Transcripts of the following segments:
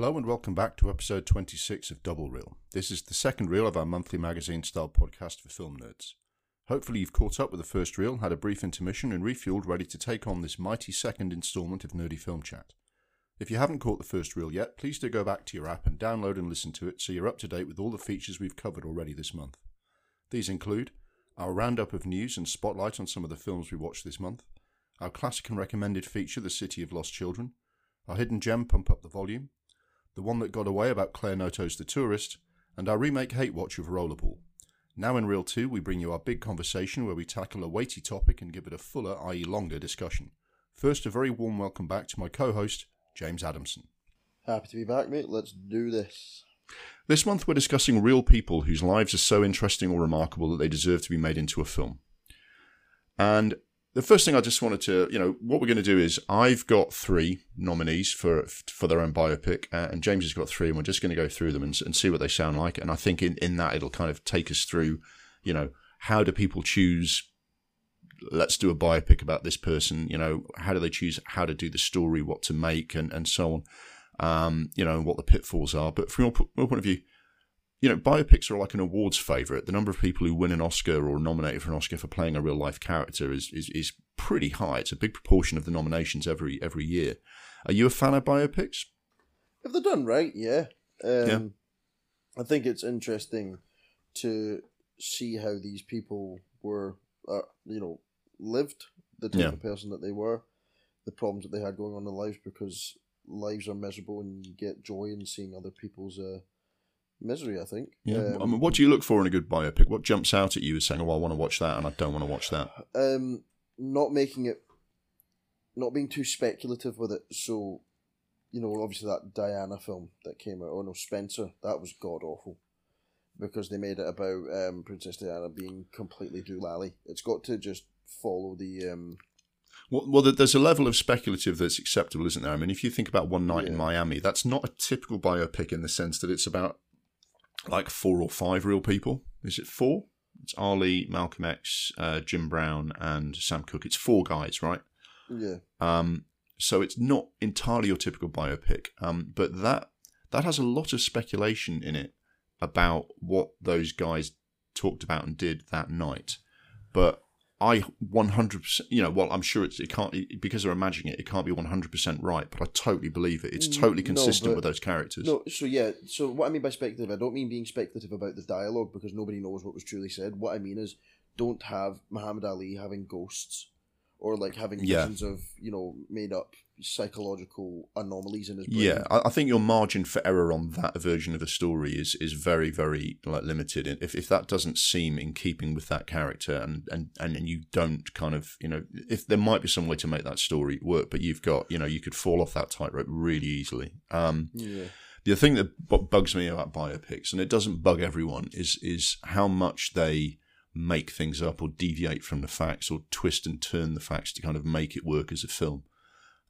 Hello and welcome back to episode 26 of Double Reel. This is the second reel of our monthly magazine style podcast for film nerds. Hopefully, you've caught up with the first reel, had a brief intermission, and refueled ready to take on this mighty second instalment of Nerdy Film Chat. If you haven't caught the first reel yet, please do go back to your app and download and listen to it so you're up to date with all the features we've covered already this month. These include our roundup of news and spotlight on some of the films we watched this month, our classic and recommended feature, The City of Lost Children, our hidden gem, Pump Up the Volume, the one that got away about Claire Noto's The Tourist, and our remake Hate Watch of Rollerball. Now in Reel 2, we bring you our big conversation where we tackle a weighty topic and give it a fuller, i.e., longer discussion. First, a very warm welcome back to my co host, James Adamson. Happy to be back, mate. Let's do this. This month, we're discussing real people whose lives are so interesting or remarkable that they deserve to be made into a film. And the first thing I just wanted to, you know, what we're going to do is I've got three nominees for for their own biopic, uh, and James has got three, and we're just going to go through them and, and see what they sound like. And I think in, in that it'll kind of take us through, you know, how do people choose? Let's do a biopic about this person. You know, how do they choose how to do the story, what to make, and and so on. Um, you know, what the pitfalls are. But from your, your point of view, you know, biopics are like an awards favorite. The number of people who win an Oscar or nominated for an Oscar for playing a real life character is, is, is pretty high. It's a big proportion of the nominations every every year. Are you a fan of biopics? If they're done right, yeah. Um, yeah. I think it's interesting to see how these people were, uh, you know, lived the type yeah. of person that they were, the problems that they had going on in their lives, because lives are miserable and you get joy in seeing other people's. Uh, misery. I think. Yeah. Um, I mean, what do you look for in a good biopic? What jumps out at you as saying, "Oh, I want to watch that," and I don't want to watch that? Um, not making it, not being too speculative with it. So, you know, obviously that Diana film that came out. Oh no, Spencer. That was god awful. Because they made it about um, Princess Diana being completely doolally. It's got to just follow the um, well, well, there's a level of speculative that's acceptable, isn't there? I mean, if you think about One Night yeah. in Miami, that's not a typical biopic in the sense that it's about like four or five real people. Is it four? It's Ali, Malcolm X, uh, Jim Brown, and Sam Cooke. It's four guys, right? Yeah. Um, so it's not entirely your typical biopic, um, but that that has a lot of speculation in it about what those guys talked about and did that night. But I 100%, you know, well, I'm sure it's, it can't, because they're imagining it, it can't be 100% right, but I totally believe it. It's mm, totally consistent no, with those characters. No, so yeah, so what I mean by speculative, I don't mean being speculative about the dialogue because nobody knows what was truly said. What I mean is, don't have Muhammad Ali having ghosts or like having visions yeah. of, you know, made up psychological anomalies in his brain. Yeah, I, think your margin for error on that version of a story is is very very like limited. And If if that doesn't seem in keeping with that character, and and and you don't kind of you know if there might be some way to make that story work, but you've got you know you could fall off that tightrope really easily. Um, yeah. The thing that bugs me about biopics, and it doesn't bug everyone, is is how much they make things up or deviate from the facts or twist and turn the facts to kind of make it work as a film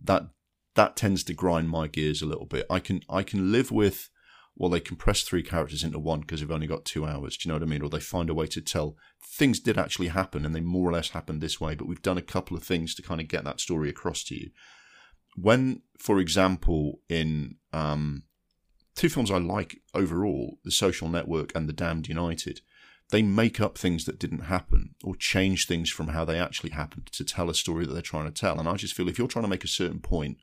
that that tends to grind my gears a little bit. I can I can live with well they compress three characters into one because they've only got two hours. Do you know what I mean? Or they find a way to tell things did actually happen and they more or less happened this way, but we've done a couple of things to kind of get that story across to you. When, for example, in um, two films I like overall, The Social Network and The Damned United, they make up things that didn't happen or change things from how they actually happened to tell a story that they're trying to tell. And I just feel if you're trying to make a certain point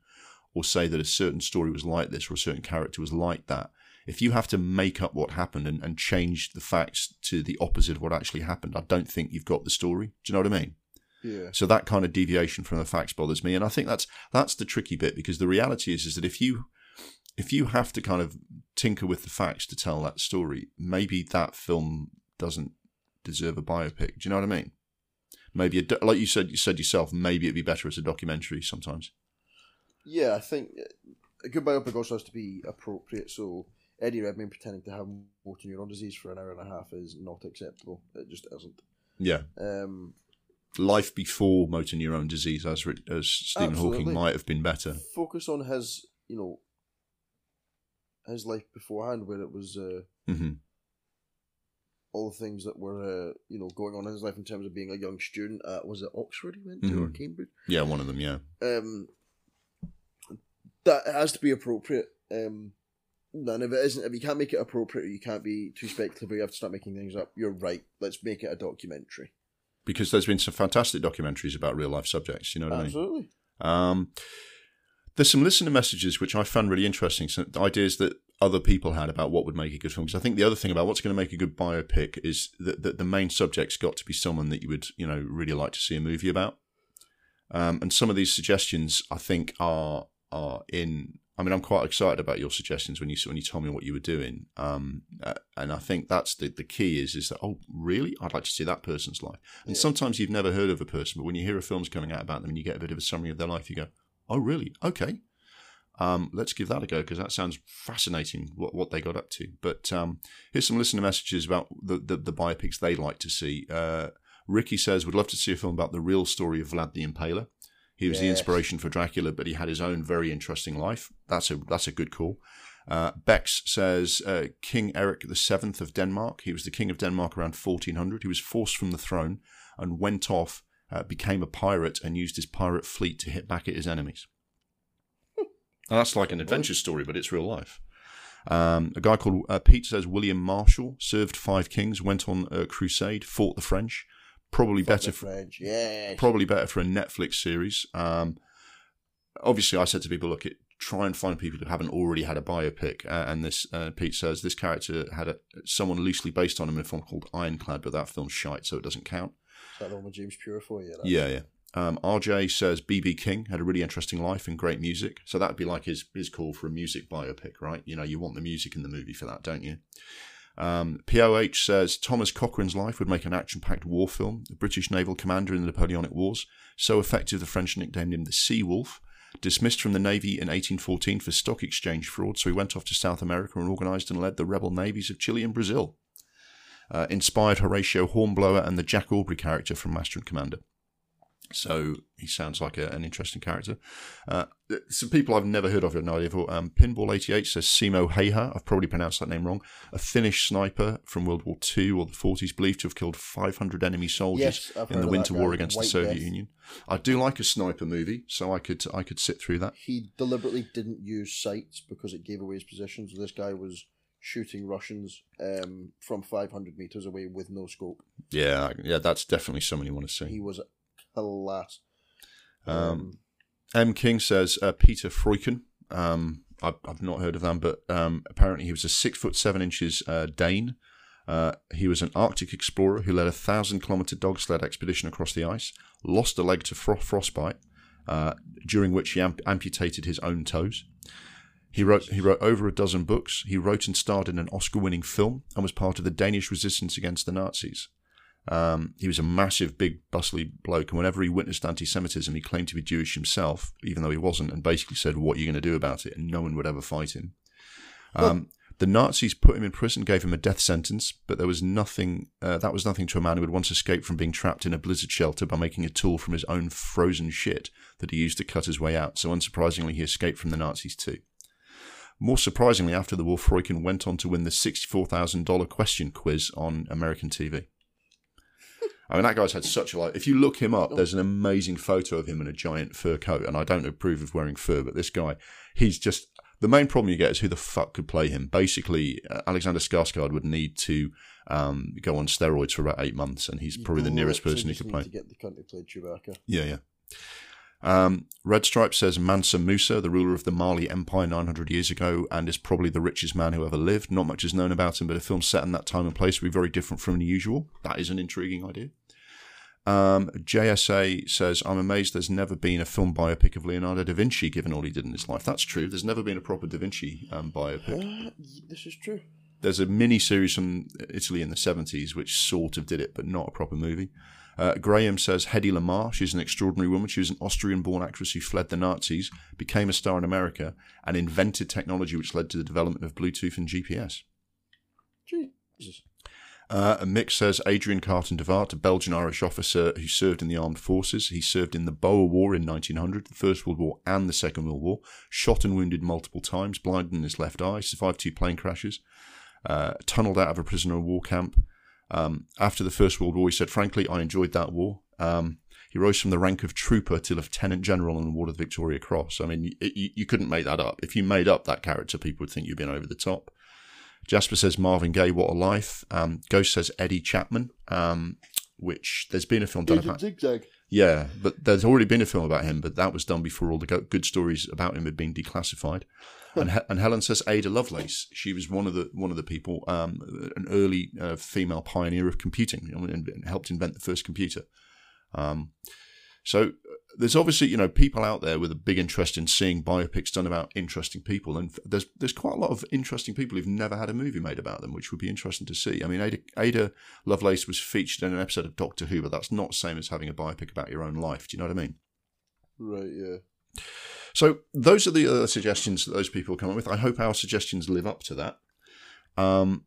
or say that a certain story was like this or a certain character was like that, if you have to make up what happened and, and change the facts to the opposite of what actually happened, I don't think you've got the story. Do you know what I mean? Yeah. So that kind of deviation from the facts bothers me, and I think that's that's the tricky bit because the reality is is that if you if you have to kind of tinker with the facts to tell that story, maybe that film doesn't deserve a biopic. Do you know what I mean? Maybe, a, like you said, you said yourself, maybe it'd be better as a documentary sometimes. Yeah, I think a good biopic also has to be appropriate. So Eddie Redmayne pretending to have motor neuron disease for an hour and a half is not acceptable. It just isn't. Yeah. Um, Life before motor neuron disease, as as Stephen absolutely. Hawking might have been better. Focus on his, you know, his life beforehand, where it was. Uh, mm-hmm all the things that were uh, you know going on in his life in terms of being a young student at was it Oxford he went to mm-hmm. or Cambridge? Yeah, one of them. Yeah. Um, that has to be appropriate. Um, None of it isn't. If you can't make it appropriate, or you can't be too speculative, or you have to start making things up. You're right. Let's make it a documentary. Because there's been some fantastic documentaries about real life subjects. You know what Absolutely. I mean? Um, there's some listener messages which I found really interesting. Some ideas that other people had about what would make a good film. Because I think the other thing about what's going to make a good biopic is that, that the main subject's got to be someone that you would, you know, really like to see a movie about. Um, and some of these suggestions, I think, are are in. I mean, I'm quite excited about your suggestions when you when you told me what you were doing. Um, uh, and I think that's the, the key is is that oh really I'd like to see that person's life. And Yeah. sometimes you've never heard of a person, but when you hear a film's coming out about them and you get a bit of a summary of their life, you go, oh really? Okay, um, let's give that a go because that sounds fascinating what, what they got up to. But um, here's some listener messages about the, the, the biopics they'd like to see. Uh, Ricky says, would love to see a film about the real story of Vlad the Impaler. He was the inspiration for Dracula, but he had his own very interesting life. That's a that's a good call. Uh, Bex says uh, King Eric VII of Denmark. He was the king of Denmark around 1400. He was forced from the throne and went off, uh, became a pirate, and used his pirate fleet to hit back at his enemies. Now, that's like an adventure story, but it's real life. Um, a guy called uh, Pete says William Marshall served five kings, went on a crusade, fought the French. Probably Fuck better the French. Yeah. probably better for a Netflix series. Um, obviously, I said to people, look, it, try and find people who haven't already had a biopic. Uh, and this uh, Pete says this character had a, someone loosely based on him in a film called Ironclad, but that film's shite, so it doesn't count. Is that the one with James Purefoy? Yeah. Yeah, yeah. Um, RJ says BB King had a really interesting life and great music, so that'd be like his his call for a music biopic, right? You know, you want the music in the movie for that, don't you? Um, POH says Thomas Cochrane's life would make an action-packed war film. A British naval commander in the Napoleonic Wars, so effective the French nicknamed him the Sea Wolf. Dismissed from the navy in 1814 for stock exchange fraud, so he went off to South America and organised and led the rebel navies of Chile and Brazil. Uh, inspired Horatio Hornblower and the Jack Aubrey character from Master and Commander. So he sounds like a, an interesting character. Uh, some people I've never heard of, I've no idea. For, um, Pinball88 says Simo Häyhä, I've probably pronounced that name wrong, a Finnish sniper from World War II or the 40s, believed to have killed 500 enemy soldiers Yes, in the Winter War against White the Soviet Death. Union. I do like a sniper movie, so I could I could sit through that. He deliberately didn't use sights because it gave away his position. So this guy was shooting Russians um, from 500 meters away with no scope. Yeah, yeah, that's definitely someone you want to see. He was class. Um, M. King says uh, Peter Freuchen. Um, I've, I've not heard of them, but um, apparently he was a six foot seven inches uh, Dane. Uh, he was an Arctic explorer who led a thousand kilometer dog sled expedition across the ice, lost a leg to fro- frostbite, uh, during which he amp- amputated his own toes. He wrote he wrote over a dozen books. He wrote and starred in an Oscar winning film and was part of the Danish resistance against the Nazis. Um, he was a massive, big, bustly bloke, and whenever he witnessed anti-Semitism, he claimed to be Jewish himself, even though he wasn't, and basically said, "What are you going to do about it?" And no one would ever fight him. Um, the Nazis put him in prison, gave him a death sentence, but there was nothing. Uh, that was nothing to a man who had once escaped from being trapped in a blizzard shelter by making a tool from his own frozen shit that he used to cut his way out. So, unsurprisingly, he escaped from the Nazis too. More surprisingly, after the war, Freuchen went on to win the sixty-four thousand dollar question quiz on American TV. I mean, that guy's had such a life. If you look him up, there's an amazing photo of him in a giant fur coat, and I don't approve of wearing fur, but this guy, he's just the main problem you get is who the fuck could play him. Basically, uh, Alexander Skarsgård would need to um, go on steroids for about eight months, and he's probably the nearest person who could play. To get the cunt to play Chewbacca. Yeah, yeah. Um, Red Stripe says Mansa Musa, the ruler of the Mali Empire 900 years ago, and is probably the richest man who ever lived. Not much is known about him, but a film set in that time and place would be very different from the usual. That is an intriguing idea. Um, JSA says, I'm amazed there's never been a film biopic of Leonardo da Vinci, given all he did in his life. That's true. There's never been a proper da Vinci um, biopic. Uh, this is true. There's a mini series from Italy in the 70s which sort of did it, but not a proper movie. Uh, Graham says Hedy Lamarr, she's an extraordinary woman. She was an Austrian born actress who fled the Nazis, became a star in America, and invented technology which led to the development of Bluetooth and GPS. Jesus. Uh, Mick says Adrian Carton de Wiart, a Belgian Irish officer who served in the armed forces. He served in the Boer War in 1900, the First World War, and the Second World War. Shot and wounded multiple times, blind in his left eye, survived two plane crashes, uh, tunneled out of a prisoner of war camp. Um, after the First World War, he said, Frankly, I enjoyed that war. Um, he rose from the rank of trooper to lieutenant general and awarded the Victoria Cross. I mean, you, you couldn't make that up. If you made up that character, people would think you'd been over the top. Jasper says Marvin Gaye, what a life. Um, Ghost says Eddie Chapman, um, which there's been a film done about. Zigzag. Yeah, but there's already been a film about him, but that was done before all the good stories about him had been declassified. And, and Helen says Ada Lovelace. She was one of the one of the people, um, an early uh, female pioneer of computing, and helped invent the first computer. Um, so there's obviously you know people out there with a big interest in seeing biopics done about interesting people, and there's there's quite a lot of interesting people who've never had a movie made about them, which would be interesting to see. I mean, Ada, Ada Lovelace was featured in an episode of Doctor Who, but that's not the same as having a biopic about your own life. Do you know what I mean? Right. Yeah. So those are the other suggestions that those people come up with. I hope our suggestions live up to that. Um,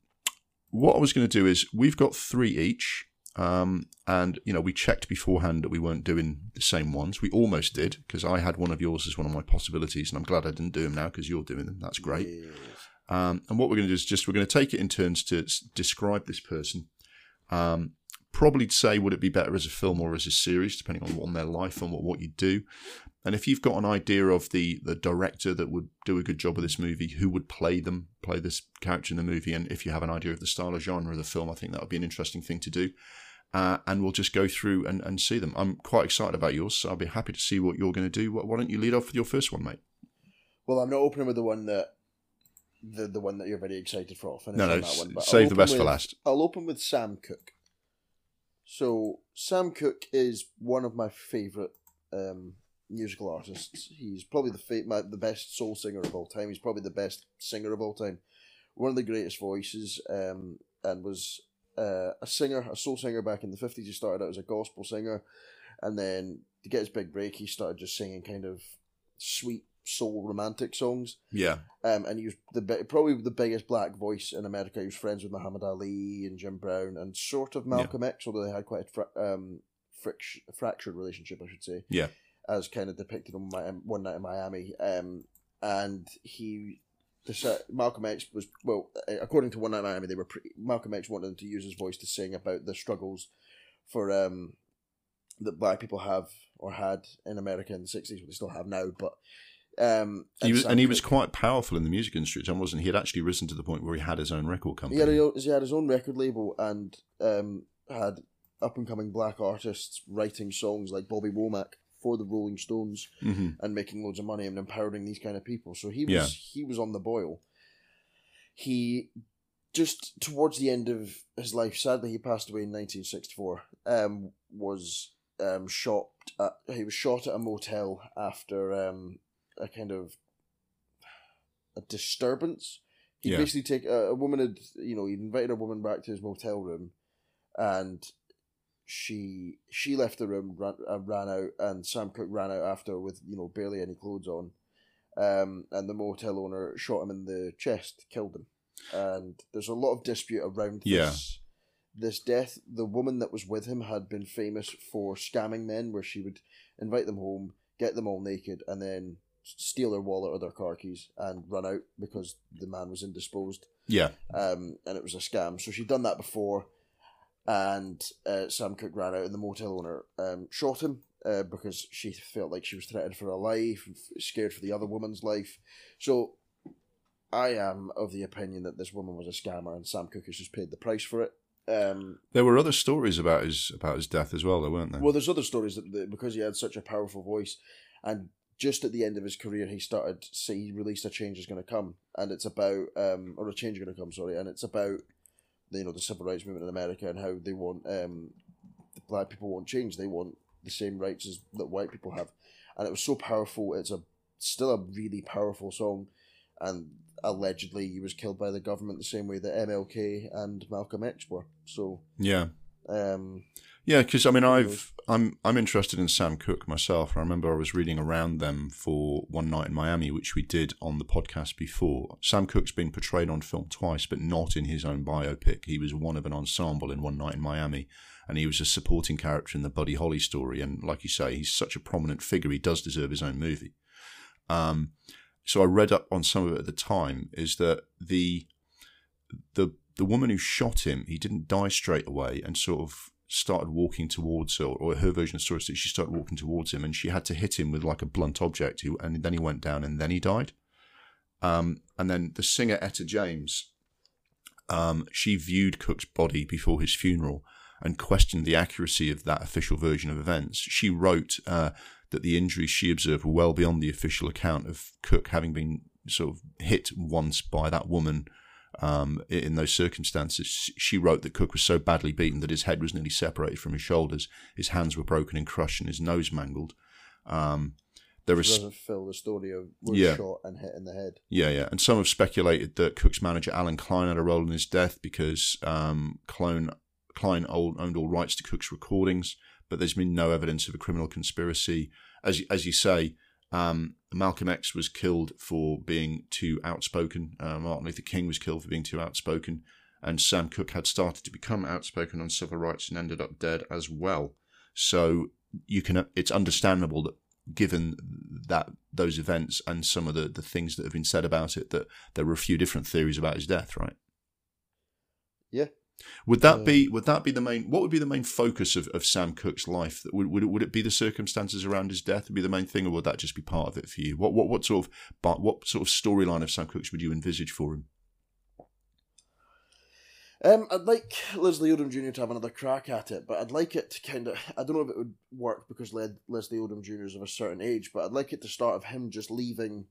what I was going to do is we've got three each. Um, and you know, we checked beforehand that we weren't doing the same ones. We almost did because I had one of yours as one of my possibilities, and I'm glad I didn't do them now because you're doing them. That's great. Yes. Um, and what we're going to do is just we're going to take it in turns to describe this person. Um, probably say would it be better as a film or as a series, depending on, what on their life and what, what you do. And if you've got an idea of the the director that would do a good job of this movie, who would play them, play this character in the movie, and if you have an idea of the style or genre of the film, I think that would be an interesting thing to do. Uh, and we'll just go through and, and see them. I'm quite excited about yours, so I'll be happy to see what you're going to do. Why don't you lead off with your first one, mate? Well, I'm not opening with the one that the the one that you're very excited for. no, no, one, save the best with, for last. I'll open with Sam Cooke. So Sam Cooke is one of my favourite um, musical artists. He's probably the fa- my, the best soul singer of all time. He's probably the best singer of all time. One of the greatest voices, um, and was uh, a singer, a soul singer back in the fifties. He started out as a gospel singer, and then to get his big break, he started just singing kind of sweet soul romantic songs. Yeah. Um, and he was the probably the biggest black voice in America. He was friends with Muhammad Ali and Jim Brown and sort of Malcolm yeah. X, although they had quite a fra- um, fric- fractured relationship, I should say. Yeah as kind of depicted on my, One Night in Miami. Um, and he, the, Malcolm X was well, according to One Night in Miami, they were pre- Malcolm X wanted him to use his voice to sing about the struggles for um that black people have or had in America in the sixties, they still have now, but. Um, he was, and he was quite powerful in the music industry, John, wasn't he? He had actually risen to the point where he had his own record company. He had, he had his own record label and um, had up and coming black artists writing songs like Bobby Womack for the Rolling Stones mm-hmm. and making loads of money and empowering these kind of people. So he was yeah. he was on the boil. He just towards the end of his life, sadly, he passed away in 1964. Um, was um, shot. At, he was shot at a motel after um, a kind of a disturbance. He yeah. basically take a, a woman had you know he invited a woman back to his motel room, and she she left the room, ran, uh, ran out, and Sam Cooke ran out after with you know barely any clothes on, um, and the motel owner shot him in the chest, killed him, and there's a lot of dispute around yeah. this this death. The woman that was with him had been famous for scamming men, where she would invite them home, get them all naked, and then steal their wallet or their car keys and run out because the man was indisposed. Yeah. Um, and it was a scam. So she'd done that before and uh, Sam Cooke ran out, and the motel owner um, shot him uh, because she felt like she was threatened for her life, scared for the other woman's life. So I am of the opinion that this woman was a scammer, and Sam Cooke has just paid the price for it. Um, there were other stories about his about his death as well, though, weren't there? Well, there's other stories that, that because he had such a powerful voice, and just at the end of his career, he started. Say he released a change is going to come, and it's about um, or a change is going to come. Sorry, and it's about you know the civil rights movement in America and how they want um, the black people won't change. They want the same rights as that white people have, and it was so powerful. It's a still a really powerful song, and allegedly he was killed by the government the same way that MLK and Malcolm X were. So yeah, um, yeah, because I mean, I've I'm I'm interested in Sam Cooke myself. I remember I was reading around them for One Night in Miami, which we did on the podcast before. Sam Cooke's been portrayed on film twice, but not in his own biopic. He was one of an ensemble in One Night in Miami, and he was a supporting character in the Buddy Holly story. And like you say, he's such a prominent figure; he does deserve his own movie. Um, so I read up on some of it at the time. Is that the the the woman who shot him? He didn't die straight away, and sort of started walking towards her, or her version of the story is that she started walking towards him, and she had to hit him with like a blunt object, and then he went down, and then he died. Um, and then the singer Etta James, um, she viewed Cooke's body before his funeral and questioned the accuracy of that official version of events. She wrote uh, that the injuries she observed were well beyond the official account of Cooke having been sort of hit once by that woman um, in those circumstances. She wrote that Cooke was so badly beaten that his head was nearly separated from his shoulders, his hands were broken and crushed, and his nose mangled. Um, there was fill the story of was yeah. shot and hit in the head. Yeah, yeah, and some have speculated that Cooke's manager Allen Klein had a role in his death because um, Klein Klein owned all rights to Cooke's recordings, but there's been no evidence of a criminal conspiracy. As as you say, um, Malcolm X was killed for being too outspoken. Uh, Martin Luther King was killed for being too outspoken, and Sam Cooke had started to become outspoken on civil rights and ended up dead as well. So you can it's understandable that given that those events and some of the, the things that have been said about it, that there were a few different theories about his death, right? Yeah. Would that uh, be would that be the main what would be the main focus of, of Sam Cooke's life? Would, would it, would it be the circumstances around his death would be the main thing, or would that just be part of it for you? What what what sort of what sort of storyline of Sam Cooke's would you envisage for him? Um, I'd like Leslie Odom Jr. to have another crack at it, but I'd like it to kind of. I don't know if it would work because Leslie Odom Jr. is of a certain age, but I'd like it to start of him just leaving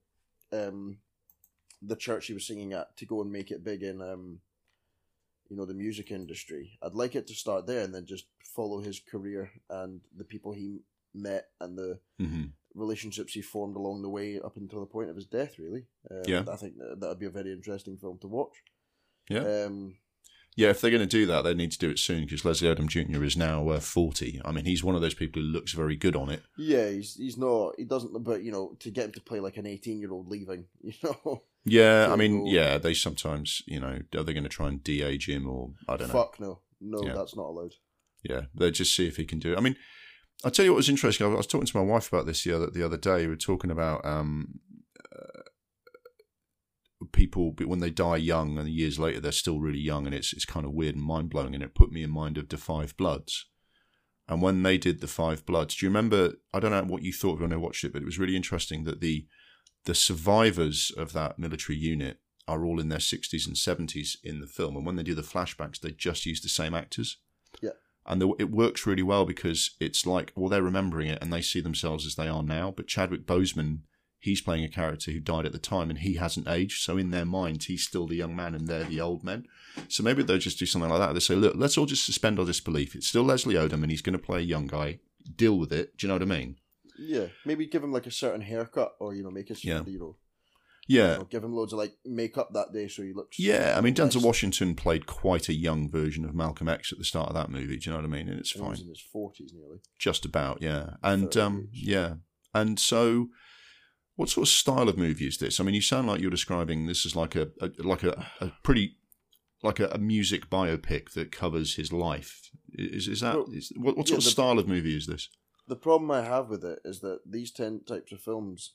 um, the church he was singing at to go and make it big in, um, you know, the music industry. I'd like it to start there and then just follow his career and the people he met and the mm-hmm. relationships he formed along the way up until the point of his death. Really, um, yeah. I think that would be a very interesting film to watch. Yeah. Um, yeah, if they're going to do that, they need to do it soon because Leslie Odom Jr. is now uh, forty. I mean, he's one of those people who looks very good on it. Yeah, he's he's not. He doesn't. But you know, to get him to play like an eighteen-year-old leaving, you know. Yeah, I mean, yeah, they sometimes, you know, are they going to try and de-age him or I don't know? Fuck no, no, yeah. that's not allowed. Yeah, they just see if he can do it. I mean, I'll tell you what was interesting. I was talking to my wife about this the other the other day. We were talking about um, people when they die young and years later they're still really young and it's it's kind of weird and mind blowing and it put me in mind of the Five Bloods. And when they did the Five Bloods, do you remember? I don't know what you thought when I watched it, but it was really interesting that the the survivors of that military unit are all in their sixties and seventies in the film, and when they do the flashbacks, they just use the same actors. Yeah. And the, it works really well because it's like, well, they're remembering it and they see themselves as they are now. But Chadwick Boseman he's playing a character who died at the time and he hasn't aged. So in their minds, he's still the young man and they're the old men. So maybe they'll just do something like that. They say, look, let's all just suspend our disbelief. It's still Leslie Odom and he's going to play a young guy. Deal with it. Do you know what I mean? Yeah. Maybe give him like a certain haircut or, you know, make his, yeah. you know, yeah. You know, give him loads of like makeup that day so he looks. Yeah, I mean, Denzel Washington played quite a young version of Malcolm X at the start of that movie. Do you know what I mean? And it's fine. in his forties nearly. Just about, yeah. And um, yeah, and so what sort of style of movie is this? I mean, you sound like you're describing this as like a, a like a, a, pretty like a, a, music biopic that covers his life. Is is that well, is, what, what, sort yeah, of style of movie is this? The problem I have with it is that these ten types of films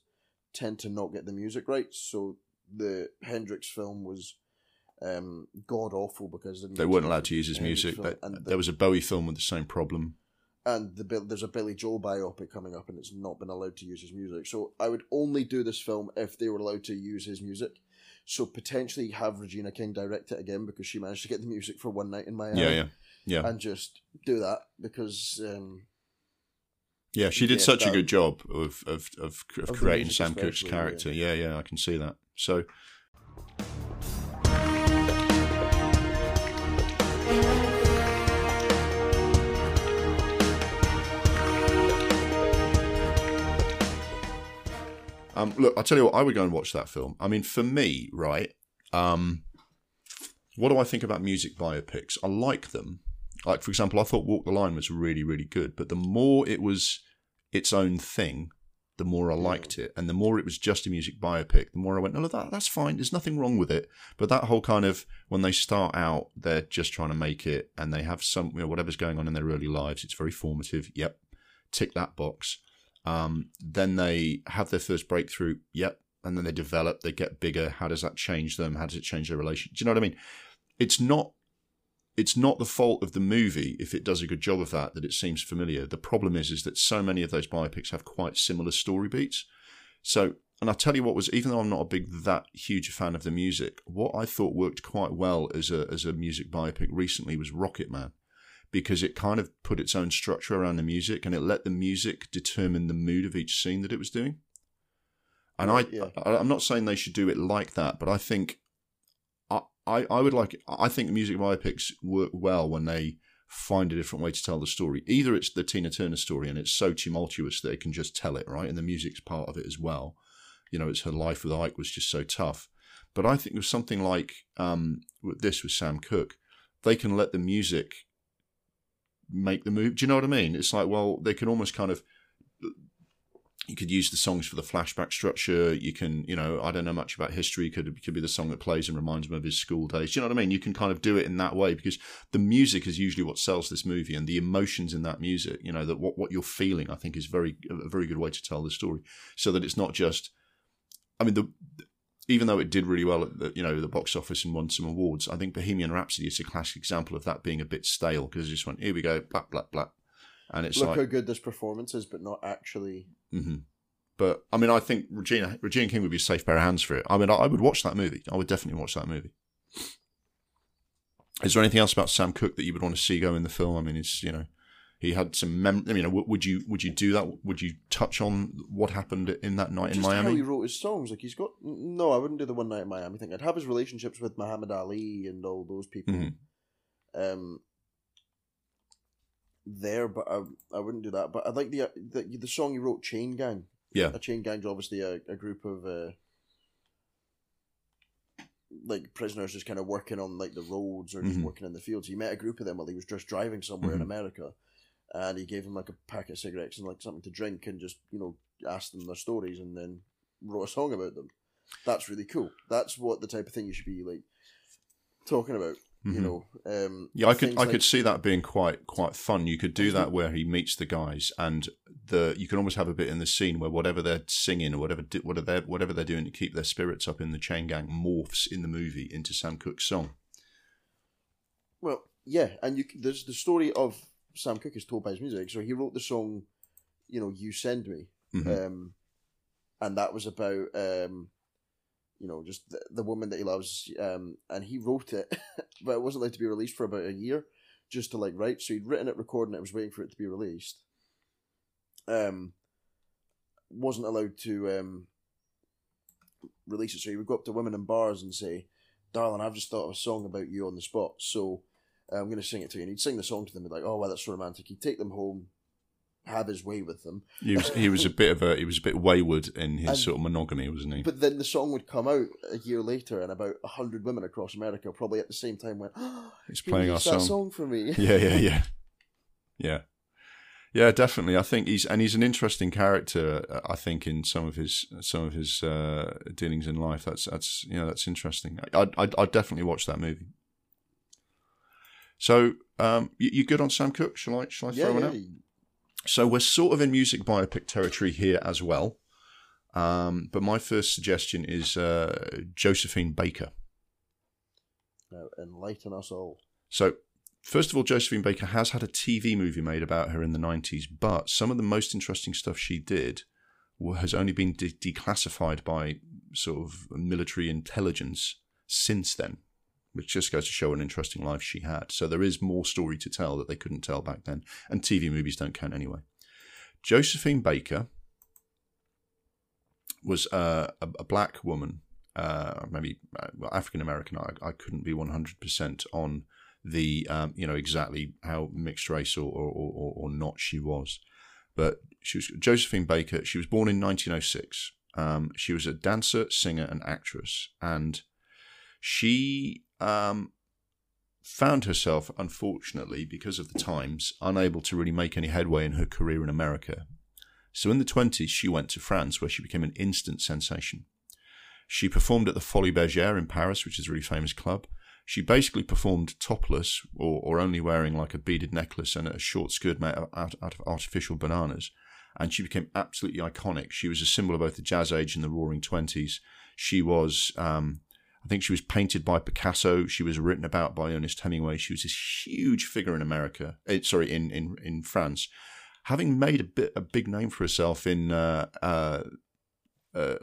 tend to not get the music right. So the Hendrix film was um, god awful because they weren't allowed to use his music. Film, the, there was a Bowie film with the same problem and the there's a Billy Joel biopic coming up, and it's not been allowed to use his music. So I would only do this film if they were allowed to use his music. So potentially have Regina King direct it again because she managed to get the music for one night in Miami. Yeah, yeah, yeah. And just do that because. Um, yeah, she did such a good job of of of, of, of creating Sam Cooke's character. Yeah. yeah, yeah, I can see that. So. Um, look, I'll tell you what, I would go and watch that film. I mean, for me, right? Um, what do I think about music biopics? I like them. Like, for example, I thought Walk the Line was really, really good, but the more it was its own thing, the more I liked it. And the more it was just a music biopic, the more I went, no, that, that's fine. There's nothing wrong with it. But that whole kind of, when they start out, they're just trying to make it and they have some, you know, whatever's going on in their early lives, it's very formative. Yep. Tick that box. Um, then they have their first breakthrough. Yep. And then they develop, they get bigger. How does that change them? How does it change their relation? Do you know what I mean? It's not it's not the fault of the movie if it does a good job of that that it seems familiar. The problem is is that so many of those biopics have quite similar story beats. So, and I'll tell you what was even though I'm not a big that huge fan of the music, what I thought worked quite well as a as a music biopic recently was Rocketman. Because it kind of put its own structure around the music and it let the music determine the mood of each scene that it was doing. And I, Yeah. I, I'm not saying they should do it like that, but I think I, I would like I think music biopics work well when they find a different way to tell the story. Either it's the Tina Turner story and it's so tumultuous that they can just tell it, right? And the music's part of it as well. You know, it's her life with Ike was just so tough. But I think with something like um, this with Sam Cooke, they can let the music make the move. Do you know what I mean? It's like, well, they can almost kind of you could use the songs for the flashback structure. You can, you know, I don't know much about history. Could could be the song that plays and reminds him of his school days. Do you know what I mean? You can kind of do it in that way because the music is usually what sells this movie, and the emotions in that music, you know, that what what you're feeling, I think, is very a very good way to tell the story, so that it's not just. I mean, the even though it did really well at the you know the box office and won some awards, I think Bohemian Rhapsody is a classic example of that being a bit stale because it just went here we go, blah blah blah, and it's Look like how good this performance is, but not actually. hmm But I mean, I think Regina Regina King would be a safe pair of hands for it. I mean, I, I would watch that movie. I would definitely watch that movie. Is there anything else about Sam Cooke that you would want to see go in the film? I mean, it's you know, he had some. Mem- I mean, would you would you do that? Would you touch on what happened in that night in Just how Miami? he wrote his songs, like he's got. No, I wouldn't do the one night in Miami thing. I'd have his relationships with Muhammad Ali and all those people. Mhm. Um, there, but I, I wouldn't do that. But I like the the the song you wrote, Chain Gang. Yeah. a chain gang's obviously a, a group of uh, like prisoners just kind of working on like the roads or just Mhm. working in the fields. He met a group of them while he was just driving somewhere Mhm. in America, and he gave them like a packet of cigarettes and like something to drink, and just you know asked them their stories, and then wrote a song about them. That's really cool. That's what the type of thing you should be like talking about. You Mhm. know, um, Yeah, I could I like- could see that being quite quite fun. You could do that where he meets the guys, and the you can almost have a bit in the scene where whatever they're singing or whatever whatever they're whatever they're doing to keep their spirits up in the chain gang morphs in the movie into Sam Cooke's song. Well, yeah, and you there's the story of Sam Cooke is told by his music. So he wrote the song, you know, "You Send Me," Mhm. um, and that was about um, you know just the, the woman that he loves, um, and he wrote it, but it wasn't allowed to be released for about a year, just to like write. So he'd written it, recording it, was waiting for it to be released. Um, wasn't allowed to um release it, so he would go up to women in bars and say, "Darling, I've just thought of a song about you on the spot, so." uh, I'm going to sing it to you. And he'd sing the song to them, be like, oh, well, that's romantic. He'd take them home, have his way with them. He was he was a bit of a he was a bit wayward in his And- sort of monogamy, wasn't he? But then the song would come out a year later, and about a hundred women across America, probably at the same time, went, oh, He's playing our song. song for me. yeah, yeah, yeah, yeah, yeah. Definitely, I think he's and he's an interesting character. I think in some of his some of his uh, dealings in life. That's that's you know that's interesting. I'd I'd, I'd definitely watch that movie. So, um, you, you good on Sam Cooke? Shall I shall I yeah, throw one yeah. out? So we're sort of in music biopic territory here as well. Um, but my first suggestion is uh, Josephine Baker. Now, enlighten us all. So, first of all, Josephine Baker has had a TV movie made about her in the 90s, but some of the most interesting stuff she did has only been de- declassified by sort of military intelligence since then, which just goes to show an interesting life she had. So, there is more story to tell that they couldn't tell back then, and TV movies don't count anyway. Josephine Baker was uh, a, a black woman, uh, maybe uh, well, African American. I, I couldn't be 100% on the um, you know exactly how mixed race or, or, or, or not she was, but she was Josephine Baker. She was born in 1906. Um, she was a dancer, singer, and actress, and she um, found herself, unfortunately, because of the times, unable to really make any headway in her career in America. So in the 20s, she went to France, where she became an instant sensation. She performed at the Folies Bergère in Paris, which is a really famous club. She basically performed topless or, or only wearing like a beaded necklace and a short skirt made out, out of artificial bananas. And she became absolutely iconic. She was a symbol of both the jazz age and the roaring 20s. She was, um, I think she was painted by Picasso. She was written about by Ernest Hemingway. She was this huge figure in America. Eh, sorry, in, in, in France, having made a bit a big name for herself in uh, uh, uh,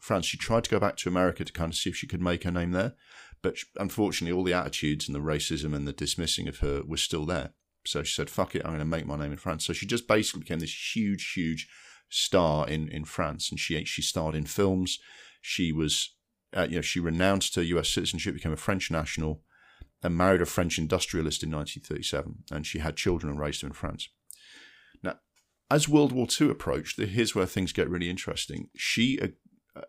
France. She tried to go back to America to kind of see if she could make her name there, but unfortunately, all the attitudes and the racism and the dismissing of her was still there. So she said, "Fuck it, I'm going to make my name in France." So she just basically became this huge, huge star in in France, and she she starred in films. She was uh, you know, she renounced her U.S. citizenship, became a French national, and married a French industrialist in 1937, and she had children and raised them in France. Now, as World War II approached, here's where things get really interesting. She uh,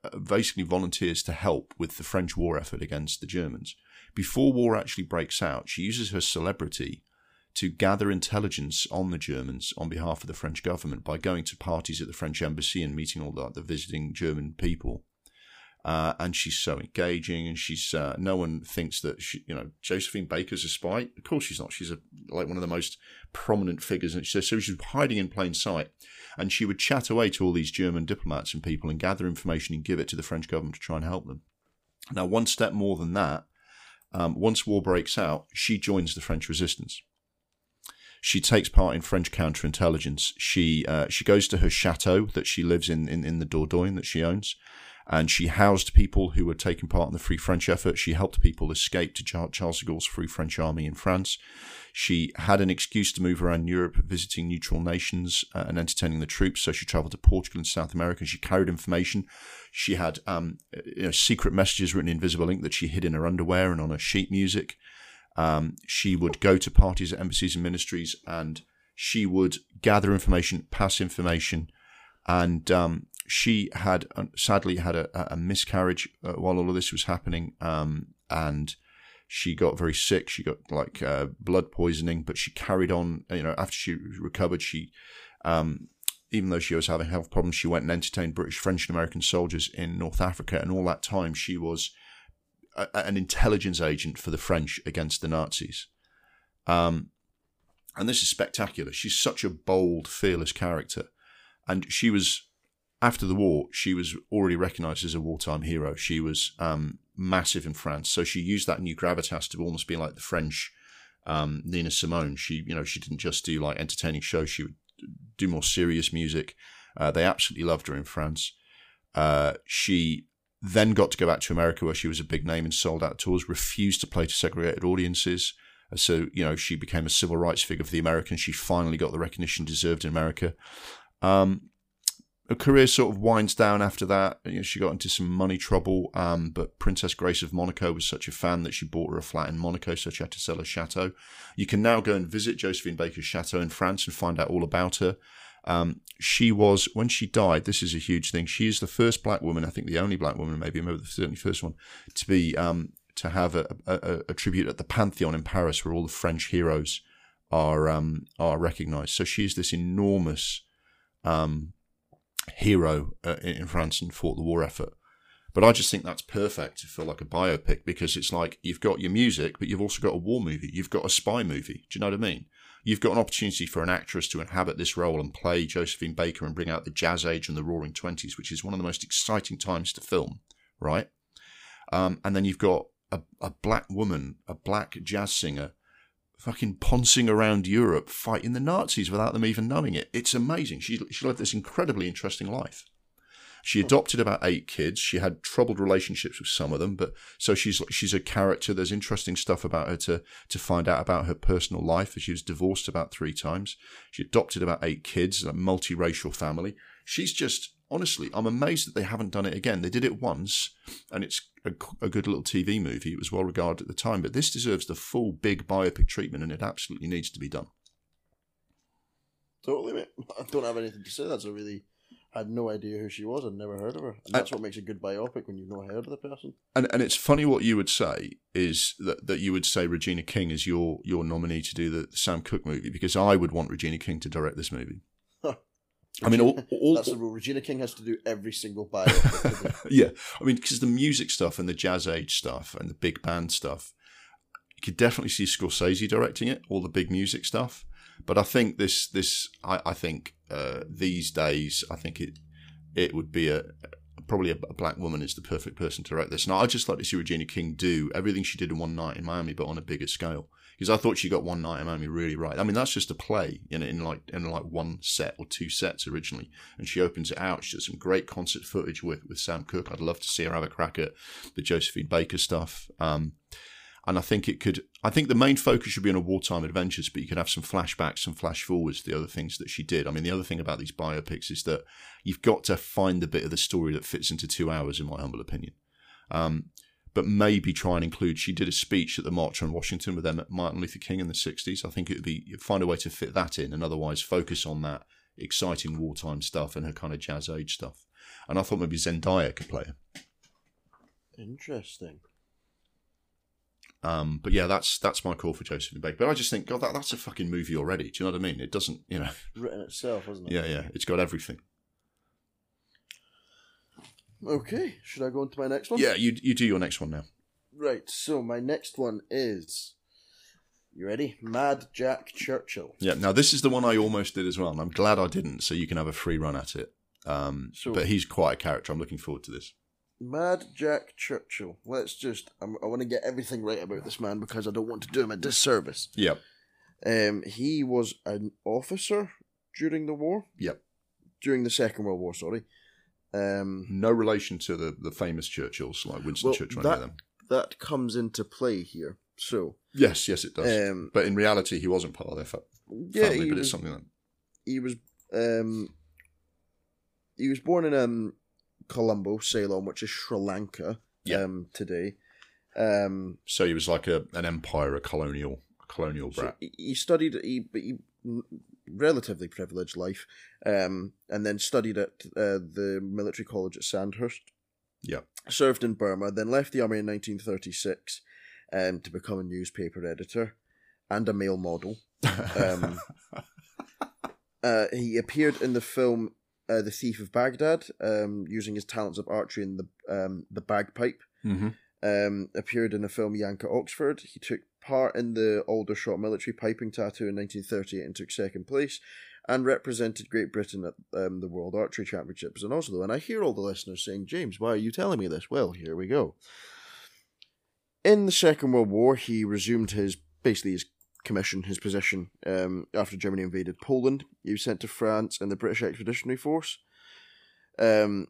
uh, basically volunteers to help with the French war effort against the Germans. Before war actually breaks out, she uses her celebrity to gather intelligence on the Germans on behalf of the French government by going to parties at the French embassy and meeting all the, the visiting German people uh, and she's so engaging, and she's uh, no one thinks that she, you know Josephine Baker's a spy. Of course, she's not. She's a like one of the most prominent figures, and so she's hiding in plain sight. And she would chat away to all these German diplomats and people, and gather information and give it to the French government to try and help them. Now, one step more than that, um, once war breaks out, she joins the French resistance. She takes part in French counterintelligence. She uh, she goes to her chateau that she lives in, in in the Dordogne that she owns and she housed people who were taking part in the Free French effort. She helped people escape to Charles de Gaulle's Free French Army in France. She had an excuse to move around Europe, visiting neutral nations uh, and entertaining the troops. So she traveled to Portugal and South America. She carried information. She had um, you know, secret messages written in invisible ink that she hid in her underwear and on her sheet music. Um, she would go to parties at embassies and ministries and she would gather information, pass information, and um, she had uh, sadly had a, a miscarriage uh, while all of this was happening, um, and she got very sick. She got like uh, blood poisoning, but she carried on. You know, after she recovered, she, um, even though she was having health problems, she went and entertained British, French, and American soldiers in North Africa, and all that time she was a, an intelligence agent for the French against the Nazis. Um, and this is spectacular. She's such a bold, fearless character, and she was after the war, she was already recognised as a wartime hero. She was um, massive in France, so she used that new gravitas to almost be like the French um, Nina Simone. She, you know, she didn't just do like entertaining shows; she would do more serious music. Uh, they absolutely loved her in France. Uh, she then got to go back to America, where she was a big name and sold out tours. Refused to play to segregated audiences. Uh, so, you know, she became a civil rights figure for the Americans. She finally got the recognition deserved in America. Um, her career sort of winds down after that. You know, she got into some money trouble, um, but Princess Grace of Monaco was such a fan that she bought her a flat in Monaco, so she had to sell her chateau. You can now go and visit Josephine Baker's chateau in France and find out all about her. Um, she was, when she died, this is a huge thing. She is the first black woman, I think the only black woman, maybe, maybe the certainly first one, to be um, to have a, a, a, tribute at the Pantheon in Paris, where all the French heroes are um, are recognised. So she is this enormous um, hero uh, in France and fought the war effort. But I just think that's perfect feel like a biopic because it's like you've got your music, but you've also got a war movie. You've got a spy movie. Do you know what I mean? You've got an opportunity for an actress to inhabit this role and play Josephine Baker and bring out the jazz age and the roaring 20s, which is one of the most exciting times to film, right? Um, and then you've got a, a black woman, a black jazz singer fucking poncing around Europe fighting the Nazis without them even knowing it. It's amazing. She, she led this incredibly interesting life. She adopted about eight kids. She had troubled relationships with some of them, but so she's she's a character. There's interesting stuff about her to to find out about her personal life. She was divorced about three times. She adopted about eight kids, a multiracial family. She's just honestly, I'm amazed that they haven't done it again. They did it once, and it's a, a, good little TV movie. It was well regarded at the time, but this deserves the full big biopic treatment, and it absolutely needs to be done. Totally, mate. I don't have anything to say. That's a really. I had no idea who she was. I'd never heard of her. And that's what makes a good biopic when you've not heard of the person. And and it's funny what you would say is that, that you would say Regina King is your your nominee to do the Sam Cooke movie because I would want Regina King to direct this movie. I mean, all, all, that's the rule. Regina King has to do every single bio. yeah, I mean, because the music stuff and the jazz age stuff and the big band stuff, you could definitely see Scorsese directing it, all the big music stuff. But I think this, this, I, I think uh, these days, I think it, it would be a probably a, black woman is the perfect person to write this. And I just like to see Regina King do everything she did in One Night in Miami, but on a bigger scale. Because I thought she got One Night in Miami really right. I mean, that's just a play in in like in like one set or two sets originally, and she opens it out. She does some great concert footage with with Sam Cooke. I'd love to see her have a crack at the Josephine Baker stuff. Um, and I think it could. I think the main focus should be on a wartime adventures, but you could have some flashbacks, some flash forwards, the other things that she did. I mean, the other thing about these biopics is that you've got to find the bit of the story that fits into two hours, in my humble opinion. Um, but maybe try and include. She did a speech at the March on Washington with Martin Luther King in the '60s. I think it would be find a way to fit that in, and otherwise focus on that exciting wartime stuff and her kind of jazz age stuff. And I thought maybe Zendaya could play her. Interesting. Um, but yeah, that's that's my call for Josephine Baker. But I just think, God, that, that's a fucking movie already. Do you know what I mean? It doesn't, you know, written itself, hasn't it? Yeah, yeah, it's got everything. Okay, should I go into my next one? Yeah, you you do your next one now. Right. So my next one is. You ready? Mad Jack Churchill. Yeah. Now this is the one I almost did as well, and I'm glad I didn't, so you can have a free run at it. Um, so, but he's quite a character. I'm looking forward to this. Mad Jack Churchill. Let's just. I'm, i want to get everything right about this man because I don't want to do him a disservice. Yep. Um, he was an officer during the war. Yep. During the Second World War, sorry. Um, no relation to the, the famous Churchills like Winston well, Churchill. That, that comes into play here. So yes, yes, it does. Um, but in reality, he wasn't part of their fa- yeah, family. But was, it's something that he was. Um, he was born in um, Colombo, Ceylon, which is Sri Lanka um, today. Um, so he was like a an empire, a colonial, a colonial brat. So he studied. He, he relatively privileged life, um, and then studied at uh, the military college at Sandhurst. Yeah. Served in Burma, then left the army in 1936 um, to become a newspaper editor and a male model. Um, uh, he appeared in the film uh, the Thief of Baghdad, um, using his talents of archery and the um, the bagpipe. Mm-hmm. Um, appeared in the film Yank at Oxford. He took part in the Aldershot military piping tattoo in 1938 and took second place, and represented Great Britain at um, the World Archery Championships in Oslo. And I hear all the listeners saying, James, why are you telling me this? Well, here we go. In the Second World War, he resumed his basically his commission his position um, after Germany invaded Poland. He was sent to France and the British Expeditionary Force. Um,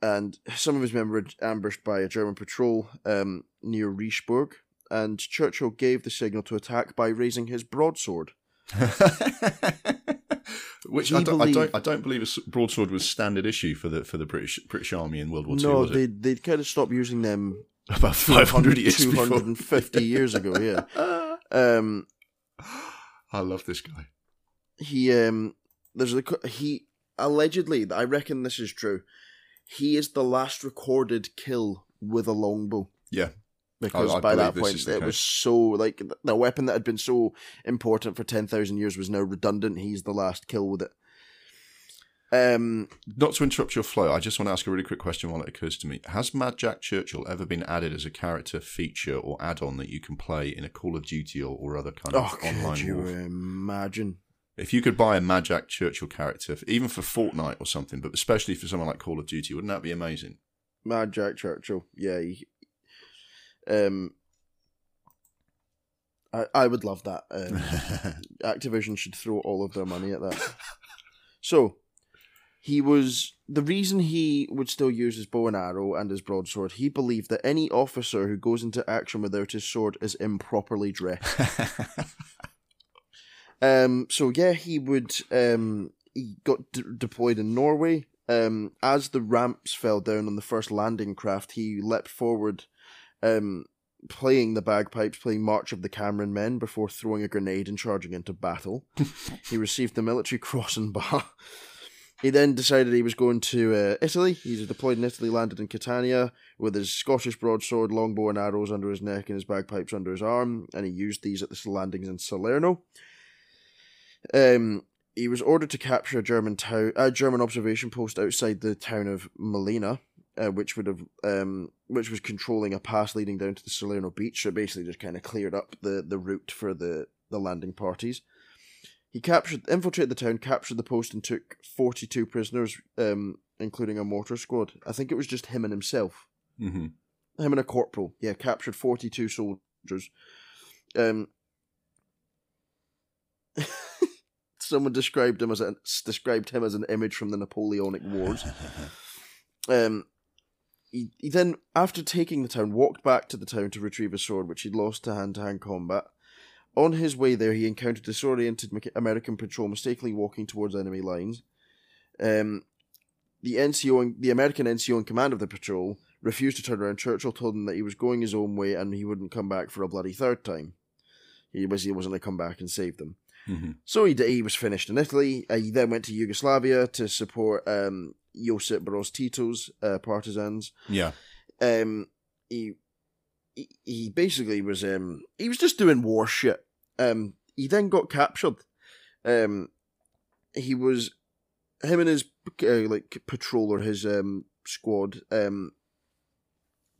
and some of his men were ambushed by a German patrol um, near Richebourg, and Churchill gave the signal to attack by raising his broadsword. Which I don't, believed, I don't, I don't believe a broadsword was standard issue for the for the British British Army in World War II. No, they they kind of stopped using them about 500 years 250 years ago yeah um i love this guy. he um there's a he allegedly i reckon this is true he is the last recorded kill with a longbow. Yeah. Because I, I by that point it was so like the weapon that had been so important for 10,000 years was now redundant. He's the last kill with it um, Not to interrupt your flow, I just want to ask a really quick question while it occurs to me. Has Mad Jack Churchill ever been added as a character feature or add-on that you can play in a Call of Duty or, or other kind of oh, online could you imagine? If you could buy a Mad Jack Churchill character, even for Fortnite or something, but especially for someone like Call of Duty, wouldn't that be amazing? Mad Jack Churchill, yeah. He, um, I I would love that. Um, Activision should throw all of their money at that. So, he was the reason he would still use his bow and arrow and his broadsword. He believed that any officer who goes into action without his sword is improperly dressed. um. So yeah, he would. Um. He got d- deployed in Norway. Um. As the ramps fell down on the first landing craft, he leapt forward. Um. Playing the bagpipes, playing March of the Cameron Men before throwing a grenade and charging into battle. he received the Military Cross and Bar. He then decided he was going to uh, Italy. He was deployed in Italy, landed in Catania with his Scottish broadsword, longbow, and arrows under his neck and his bagpipes under his arm, and he used these at the landings in Salerno. Um, he was ordered to capture a German town, a German observation post outside the town of Molina, uh, which would have, um, which was controlling a pass leading down to the Salerno beach. So basically, just kind of cleared up the the route for the the landing parties. He captured, infiltrated the town, captured the post, and took 42 prisoners, um, including a mortar squad. I think it was just him and himself. Mm-hmm. Him and a corporal. Yeah, captured 42 soldiers. Um, someone described him as a, described him as an image from the Napoleonic Wars. Um, he, he then, after taking the town, walked back to the town to retrieve a sword which he'd lost to hand to hand combat. On his way there, he encountered disoriented American patrol mistakenly walking towards enemy lines. Um, the NCO, the American NCO in command of the patrol, refused to turn around. Churchill told him that he was going his own way and he wouldn't come back for a bloody third time. He was he wasn't going to come back and save them. Mm-hmm. So he he was finished in Italy. Uh, he then went to Yugoslavia to support um, Josip Broz Tito's uh, partisans. Yeah. Um, he, he basically was um he was just doing war shit. Um, he then got captured. Um, he was him and his uh, like patrol or his um squad um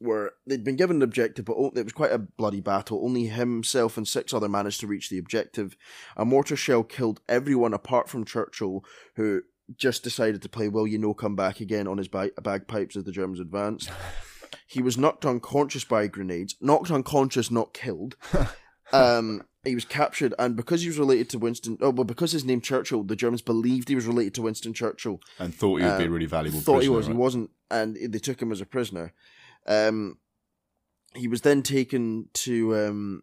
were they'd been given an objective, but it was quite a bloody battle. Only himself and six other managed to reach the objective. A mortar shell killed everyone apart from Churchill, who just decided to play "Will You Know Come Back Again" on his bag- bagpipes as the Germans advanced. he was knocked unconscious by grenades, knocked unconscious, not killed. um, he was captured, and because he was related to Winston, oh, well, because his name Churchill, the Germans believed he was related to Winston Churchill and thought he would um, be a really valuable. Thought prisoner, he was. Right? He wasn't, and they took him as a prisoner. Um, he was then taken to um,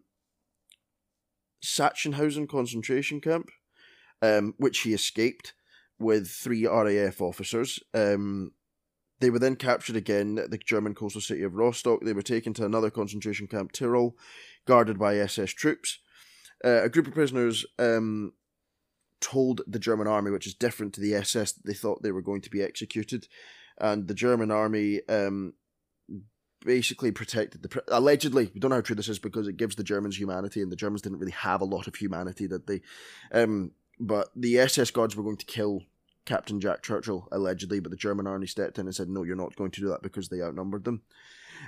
Sachsenhausen concentration camp, um, which he escaped with three RAF officers. Um, they were then captured again at the German coastal city of Rostock. They were taken to another concentration camp, Tyrol, guarded by SS troops. Uh, a group of prisoners um, told the German army, which is different to the SS, that they thought they were going to be executed. And the German army um, basically protected the. Allegedly, we don't know how true this is because it gives the Germans humanity, and the Germans didn't really have a lot of humanity, did they? Um, but the SS guards were going to kill Captain Jack Churchill, allegedly, but the German army stepped in and said, no, you're not going to do that because they outnumbered them.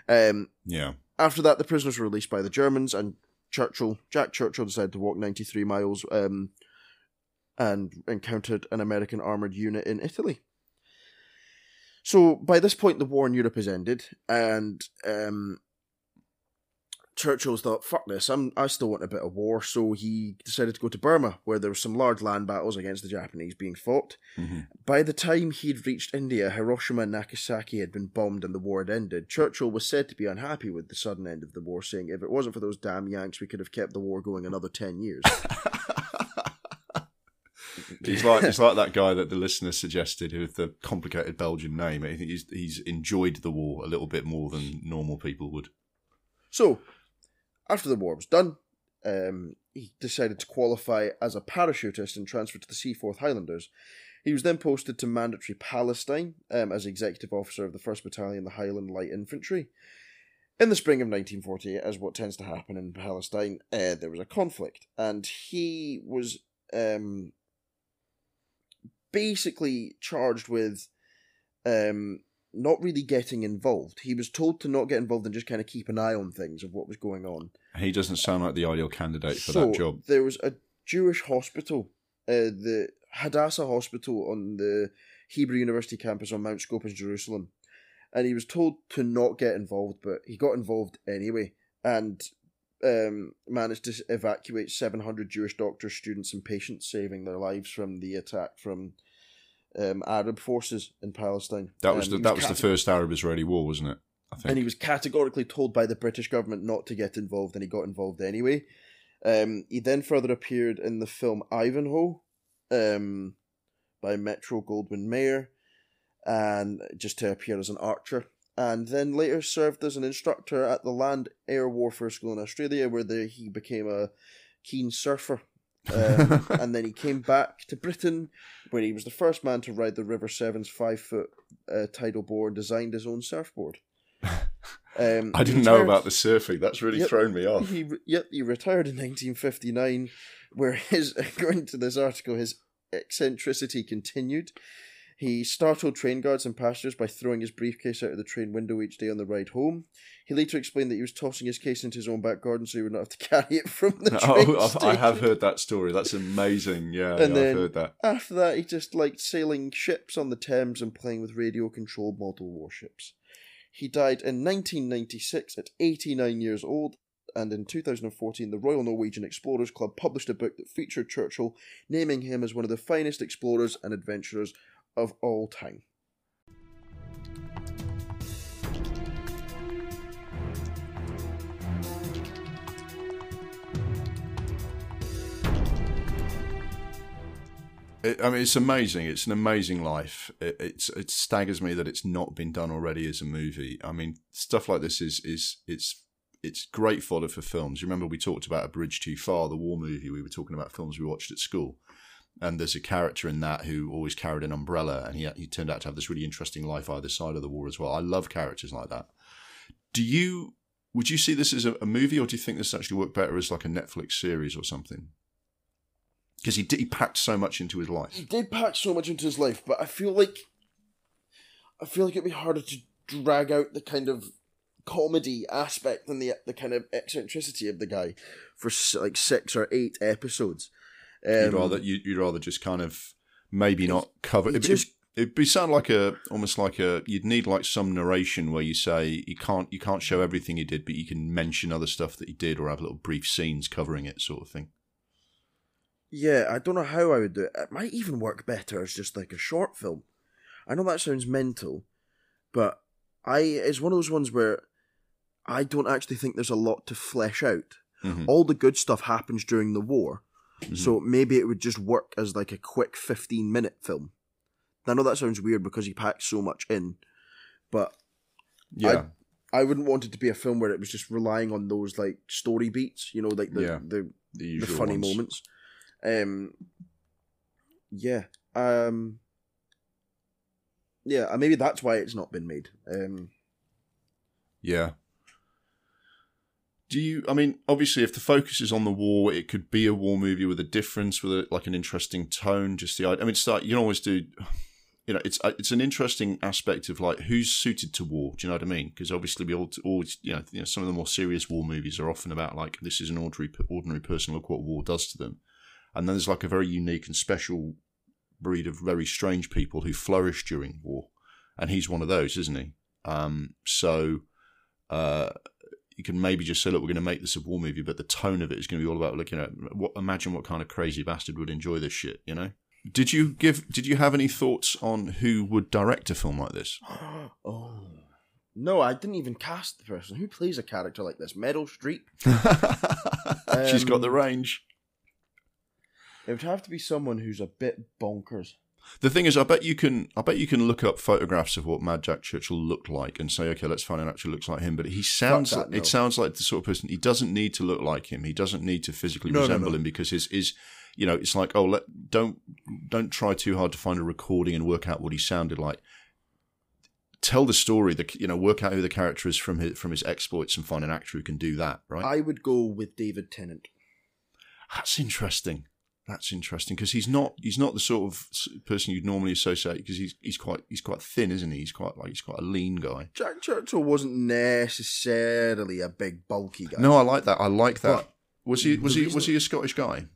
Um, yeah. After that, the prisoners were released by the Germans, and Churchill, Jack Churchill, decided to walk 93 miles um, and encountered an American armored unit in Italy. So by this point, the war in Europe has ended, and um, Churchill's thought, "Fuck this! I'm I still want a bit of war." So he decided to go to Burma, where there were some large land battles against the Japanese being fought. Mm-hmm. By the time he'd reached India, Hiroshima and Nagasaki had been bombed and the war had ended. Churchill was said to be unhappy with the sudden end of the war, saying, "If it wasn't for those damn Yanks, we could have kept the war going another ten years." He's like he's like that guy that the listener suggested with the complicated Belgian name. I think he's he's enjoyed the war a little bit more than normal people would. So, after the war was done, um, he decided to qualify as a parachutist and transferred to the Seaforth Highlanders. He was then posted to Mandatory Palestine um, as executive officer of the 1st Battalion, the Highland Light Infantry. In the spring of 1948, as what tends to happen in Palestine, uh, there was a conflict, and he was um, basically charged with um, not really getting involved. He was told to not get involved and just kind of keep an eye on things of what was going on. He doesn't sound like the ideal candidate for so, that job. There was a Jewish hospital, uh, the Hadassah Hospital on the Hebrew University campus on Mount Scopus, Jerusalem. And he was told to not get involved, but he got involved anyway. And um, managed to evacuate 700 Jewish doctors, students, and patients, saving their lives from the attack from um, Arab forces in Palestine. That was um, the, that was, was the first Arab-Israeli war, wasn't it? I think. And he was categorically told by the British government not to get involved, and he got involved anyway. Um, he then further appeared in the film Ivanhoe um, by Metro Goldwyn Mayer, and just to appear as an archer and then later served as an instructor at the Land Air Warfare School in Australia, where the, he became a keen surfer. Um, and then he came back to Britain, where he was the first man to ride the River Severn's five foot uh, tidal bore, designed his own surfboard. Um, I didn't know about the surfing. That's really yep, thrown me off. He, yep, he retired in 1959, where his, according to this article, his eccentricity continued. He startled train guards and passengers by throwing his briefcase out of the train window each day on the ride home. He later explained that he was tossing his case into his own back garden so he would not have to carry it from the oh, train Oh, station. I have heard that story. That's amazing. Yeah, And yeah, then- I've heard that. After that, he just liked sailing ships on the Thames and playing with radio controlled model warships. He died in 1996 at 89 years old, and in 2014, the Royal Norwegian Explorers Club published a book that featured Churchill, naming him as one of the finest explorers and adventurers of all time. I mean, it's amazing. It's an amazing life. It, it's it staggers me that it's not been done already as a movie. I mean, stuff like this is is it's it's great fodder for films. You remember we talked about A Bridge Too Far, the war movie. We were talking about films we watched at school, and there's a character in that who always carried an umbrella, and he he turned out to have this really interesting life either side of the war as well. I love characters like that. Do you? Would you see this as a, a movie, or do you think this actually worked better as like a Netflix series or something? Because he did, he packed so much into his life. He did pack so much into his life, but I feel like I feel like it'd be harder to drag out the kind of comedy aspect and the the kind of eccentricity of the guy for like six or eight episodes. You'd Um, rather you, you'd rather just kind of maybe not cover it. just- It'd be sound like a almost like a you'd need like some narration where you say you can't you can't show everything he did, but you can mention other stuff that he did or have little brief scenes covering it, sort of thing. Yeah, I don't know how I would do it. It might even work better as just like a short film. I know that sounds mental, but I it's one of those ones where I don't actually think there's a lot to flesh out. Mhm. All the good stuff happens during the war, Mhm. so maybe it would just work as like a quick fifteen minute film. I know that sounds weird because he packed so much in, but Yeah, I wouldn't want it to be a film where it was just relying on those like story beats, you know, like the Yeah, the the the funny ones. moments. Um, yeah, um, yeah, and maybe that's why it's not been made. Um, Yeah. Do you? I mean, obviously, if the focus is on the war, it could be a war movie with a difference, with a, like an interesting tone. Just the. I mean, it's like you can always do. You know, it's uh, it's an interesting aspect of like who's suited to war. Do you know what I mean? Because obviously, we all always you know, you know some of the more serious war movies are often about like this is an ordinary ordinary person. Look what war does to them, and then there's like a very unique and special breed of very strange people who flourish during war, and he's one of those, isn't he? Um, so. Uh, you can maybe just say, look, we're going to make this a war movie, but the tone of it is going to be all about looking at what. Imagine what kind of crazy bastard would enjoy this shit, you know? Did you give? Did you have any thoughts on who would direct a film like this? oh no, I didn't even cast the person who plays a character like this. Meryl Streep. She's got the Um, range. It would have to be someone who's a bit bonkers. The thing is, I bet you can. I bet you can look up photographs of what Mad Jack Churchill looked like and say, okay, let's find out actually looks like him. But he sounds. that, like, no. It sounds like the sort of person. He doesn't need to look like him. He doesn't need to physically no, resemble no. him because his is. You know, it's like, oh, let don't don't try too hard to find a recording and work out what he sounded like. Tell the story. The you know, work out who the character is from his from his exploits and find an actor who can do that. Right. I would go with David Tennant. That's interesting. That's interesting because he's not he's not the sort of person you'd normally associate because he's he's quite he's quite thin, isn't he? He's quite like he's quite a lean guy. Jack Churchill wasn't necessarily a big bulky guy. No, I like that. I like that. But was he was he was he a Scottish guy,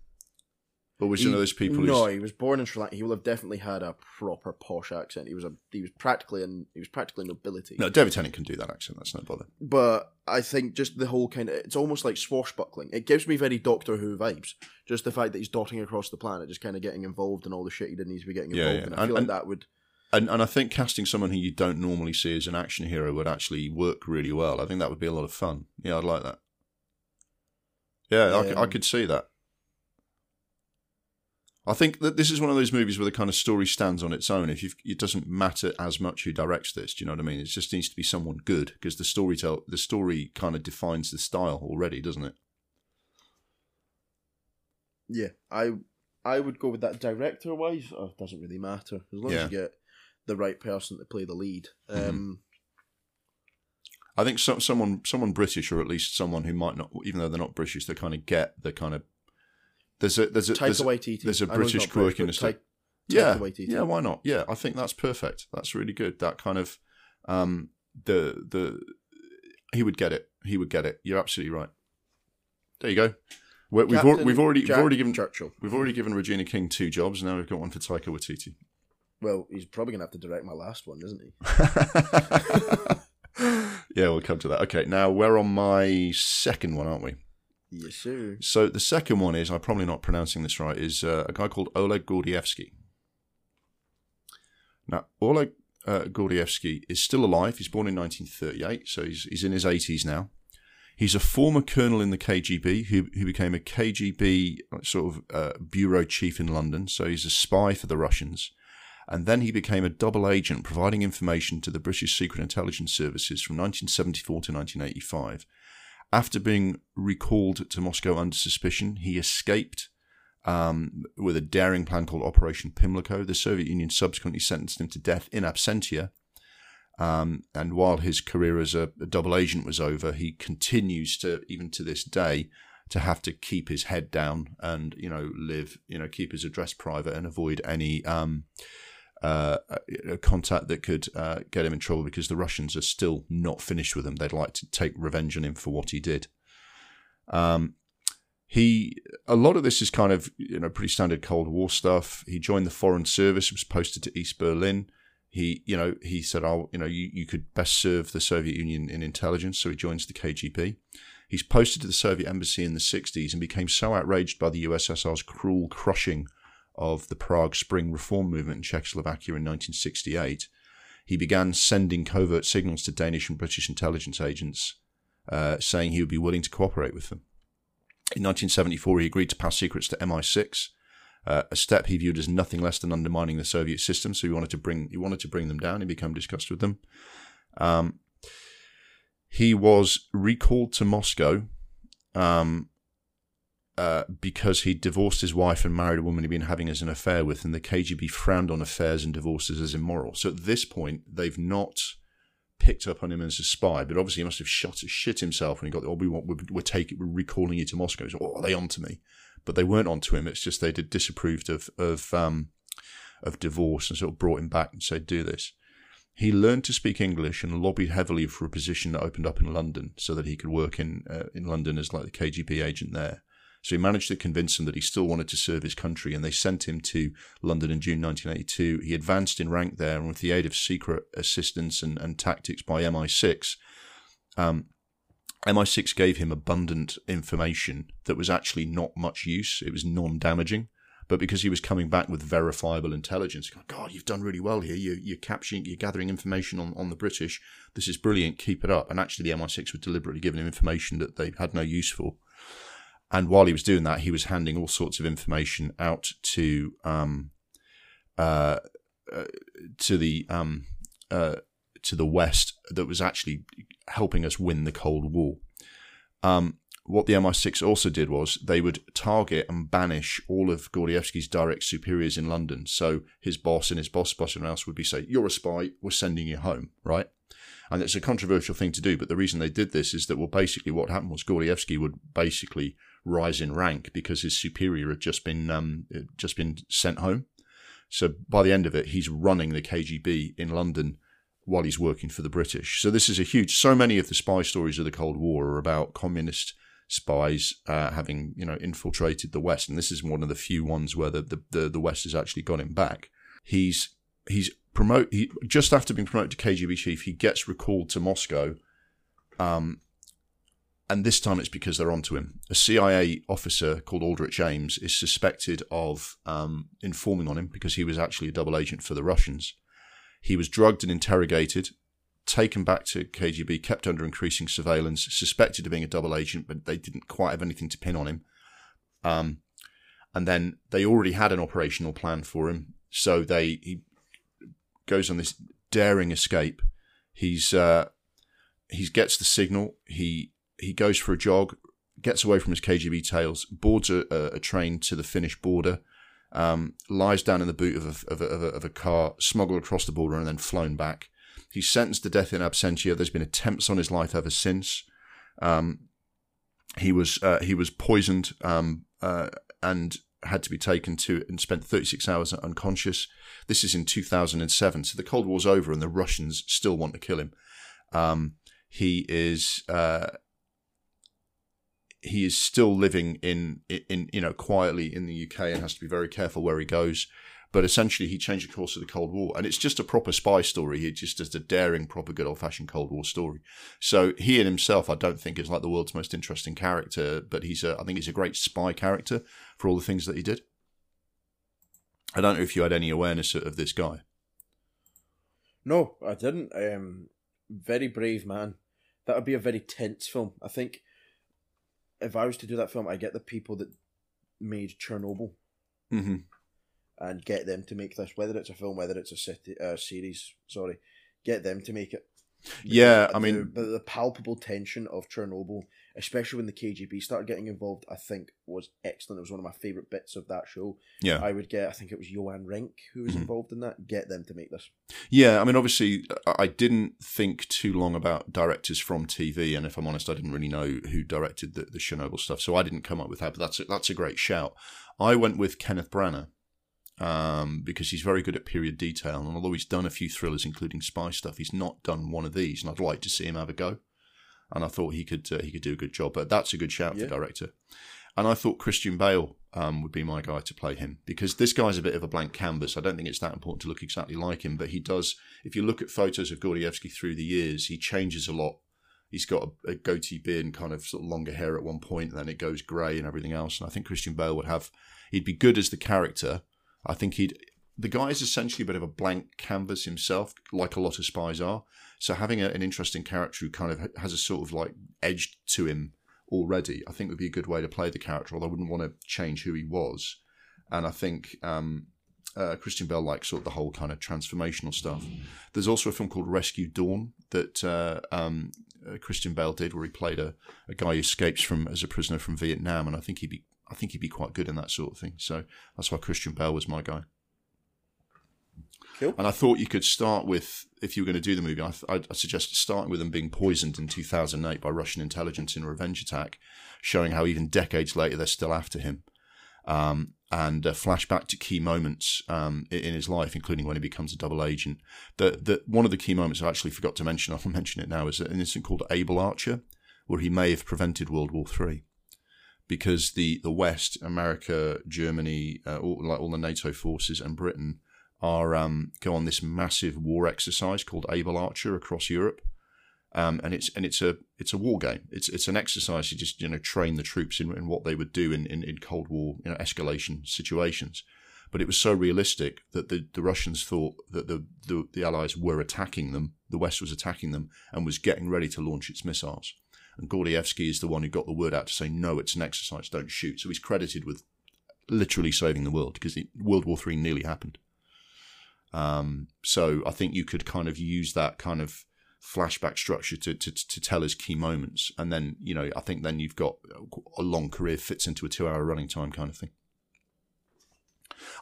or was he, one of those people? No, he was born in Sri Lanka. He will have definitely had a proper posh accent. He was a he was practically in he was practically nobility. no, David Tennant can do that accent. That's no bother. But I think just the whole kind of it's almost like swashbuckling. It gives me very Doctor Who vibes. Just the fact that he's dotting across the planet, just kind of getting involved in all the shit he didn't need to be getting involved yeah. in. I And- feel and- that would And and I think casting someone who you don't normally see as an action hero would actually work really well. I think that would be a lot of fun. Yeah, I'd like that. Yeah, I Um, could see that. I think that this is one of those movies where the kind of story stands on its own. If it doesn't matter as much who directs this, do you know what I mean? It just needs to be someone good because the story tell the story kind of defines the style already, doesn't it? yeah. I I would go with that director wise. Oh, it doesn't really matter as long Yeah. as you get the right person to play the lead. Mhm. Um, I think so, someone someone British or at least someone who might not, even though they're not British, they kind of get the kind of there's a there's a Taika there's a, Waititi. there's a British quirk in sta- yeah, yeah. Why not? Yeah, I think that's perfect. That's really good. That kind of um, the the he would get it. He would get it. You're absolutely right. There you go. we have we've, we've already Jack we've already given Churchill. We've already given Regina King two jobs. Now we've got one for Taika Waititi. Well, he's probably gonna have to direct my last one, isn't he? yeah, we'll come to that. Okay, now we're on my second one, aren't we? Yes, sir. So the second one is I'm probably not pronouncing this right. Is uh, a guy called Oleg Gordievsky. Now, Oleg uh, Gordievsky is still alive. He's born in 1938, so he's he's in his 80s now. He's a former colonel in the KGB who, who became a KGB sort of uh, bureau chief in London. So he's a spy for the Russians. And then he became a double agent providing information to the British Secret Intelligence Services from 1974 to 1985. After being recalled to Moscow under suspicion, he escaped um, with a daring plan called Operation Pimlico. The Soviet Union subsequently sentenced him to death in absentia um, and while his career as a, a, double agent was over, he continues to, even to this day, to have to keep his head down and you know live, you know, keep his address private and avoid any um, uh, contact that could uh, get him in trouble because the Russians are still not finished with him. They'd like to take revenge on him for what he did. Um, he a lot of this is kind of you know pretty standard Cold War stuff. He joined the Foreign Service, was posted to East Berlin he you know he said oh you know you, you could best serve the soviet union in intelligence so he joins the kgb he's posted to the soviet embassy in the 60s and became so outraged by the ussr's cruel crushing of the prague spring reform movement in czechoslovakia in 1968 he began sending covert signals to danish and british intelligence agents uh, saying he would be willing to cooperate with them in 1974 he agreed to pass secrets to mi6 uh, a step he viewed as nothing less than undermining the Soviet system. So he wanted to bring he wanted to bring them down. He became disgusted with them. Um, he was recalled to Moscow um, uh, because he divorced his wife and married a woman he'd been having as an affair with, and the KGB frowned on affairs and divorces as immoral. So at this point, they've not picked up on him as a spy, but obviously he must have shot shit himself when he got. Oh, we want we're, we're taking we're recalling you to Moscow. So, oh, are they on to me? but they weren't onto him. It's just they did disapproved of of um, of divorce and sort of brought him back and said, "Do this." He learned to speak English and lobbied heavily for a position that opened up in London, so that he could work in uh, in London as like the KGB agent there. So he managed to convince them that he still wanted to serve his country, and they sent him to London in June 1982. He advanced in rank there, and with the aid of secret assistance and, and tactics by MI6, um, MI6 gave him abundant information that was actually not much use. It was non damaging. But because he was coming back with verifiable intelligence, God, you've done really well here. You, you're capturing, you're gathering information on, on the British. This is brilliant. Keep it up. And actually, the MI6 were deliberately giving him information that they had no use for. And while he was doing that, he was handing all sorts of information out to um, uh, uh, to the um, uh, to the West that was actually helping us win the Cold War. Um, what the MI6 also did was they would target and banish all of Gordievsky's direct superiors in London. So his boss and his boss, boss and else would be say, "You're a spy. We're sending you home." Right? And it's a controversial thing to do, but the reason they did this is that well, basically what happened was Gordievsky would basically rise in rank because his superior had just been um, just been sent home. So by the end of it, he's running the KGB in London while he's working for the British. So this is a huge. So many of the spy stories of the Cold War are about communist spies uh, having you know infiltrated the West, and this is one of the few ones where the the, the, the West has actually got him back. He's he's promote he, just after being promoted to KGB chief, he gets recalled to Moscow. Um, and this time it's because they're onto him. A CIA officer called Aldrich Ames is suspected of um, informing on him because he was actually a double agent for the Russians. He was drugged and interrogated, taken back to KGB, kept under increasing surveillance, suspected of being a double agent, but they didn't quite have anything to pin on him. Um, and then they already had an operational plan for him, so they he goes on this daring escape. He's uh, he gets the signal. He he goes for a jog, gets away from his KGB tails, boards a, a train to the Finnish border, um, lies down in the boot of a, of, a, of, of a car, smuggled across the border, and then flown back. He's sentenced to death in absentia. There's been attempts on his life ever since. Um, he was uh, he was poisoned um, uh, and had to be taken to and spent 36 hours unconscious. This is in 2007, so the Cold War's over and the Russians still want to kill him. Um, he is uh, he is still living in in you know quietly in the UK and has to be very careful where he goes. But essentially, he changed the course of the Cold War, and it's just a proper spy story. He just does a daring, proper, good old fashioned Cold War story. So he in himself, I don't think is like the world's most interesting character, but he's a, I think he's a great spy character for all the things that he did. I don't know if you had any awareness of this guy. No, I didn't. Um, very brave man. That would be a very tense film. I think if I was to do that film, I get the people that made Chernobyl Mm-hmm. and get them to make this, whether it's a film, whether it's a city, uh, series. Sorry, get them to make it. Yeah, The- I mean, the, the palpable tension of Chernobyl, especially when the KGB started getting involved, I think was excellent. It was one of my favorite bits of that show. yeah. I would get, I think it was Johan Renck who was Mhm. involved in that. Get them to make this. Yeah, I mean, obviously, I I didn't think too long about directors from TV, and if I'm honest, I didn't really know who directed the, the Chernobyl stuff, so I didn't come up with that. But that's a, that's a great shout. I went with Kenneth Branagh um, because he's very good at period detail, and although he's done a few thrillers, including spy stuff, he's not done one of these, and I'd like to see him have a go. And I thought he could uh, he could do a good job, but that's a good shout Yeah. for director. And I thought Christian Bale um, would be my guy to play him because this guy's a bit of a blank canvas. I don't think it's that important to look exactly like him, but he does. If you look at photos of Gordievsky through the years, he changes a lot. He's got a, a goatee beard and kind of sort of longer hair at one point, and then it goes grey and everything else. And I think Christian Bale would have. He'd be good as the character. I think he'd. The guy is essentially a bit of a blank canvas himself, like a lot of spies are. So having a, an interesting character who kind of has a sort of like edge to him already, I think would be a good way to play the character. Although I wouldn't want to change who he was. And I think um, uh, Christian Bale likes sort of the whole kind of transformational stuff. There's also a film called Rescue Dawn that uh, um, uh, Christian Bale did, where he played a, a guy who escapes from as a prisoner from Vietnam, and I think he'd be I think he'd be quite good in that sort of thing. So that's why Christian Bale was my guy. Cool. And I thought you could start with, if you were going to do the movie, I, I, starting with them being poisoned in 2008 by Russian intelligence in a revenge attack, showing how even decades later they're still after him. Um, and uh, flashback to key moments um, in, his life, including when he becomes a double agent. The, the, one of the key moments I actually forgot to mention, I'll mention it now, is an incident called Able Archer, where he may have prevented World War Three because the, the West, America, Germany, uh, all, like all the NATO forces, and Britain are um, go on this massive war exercise called Able Archer across Europe, um, and it's and it's a it's a war game. It's it's an exercise to just you know train the troops in, in what they would do in, in, in Cold War you know escalation situations. But it was so realistic that the, the Russians thought that the, the the Allies were attacking them, the West was attacking them, and was getting ready to launch its missiles. And Gordievsky is the one who got the word out to say no, it's an exercise, don't shoot. So he's credited with literally saving the world because World War Three nearly happened. Um, so I think you could kind of use that kind of flashback structure to, to, to tell us key moments. And then, you know, I think then you've got a long career fits into a two hour running time kind of thing.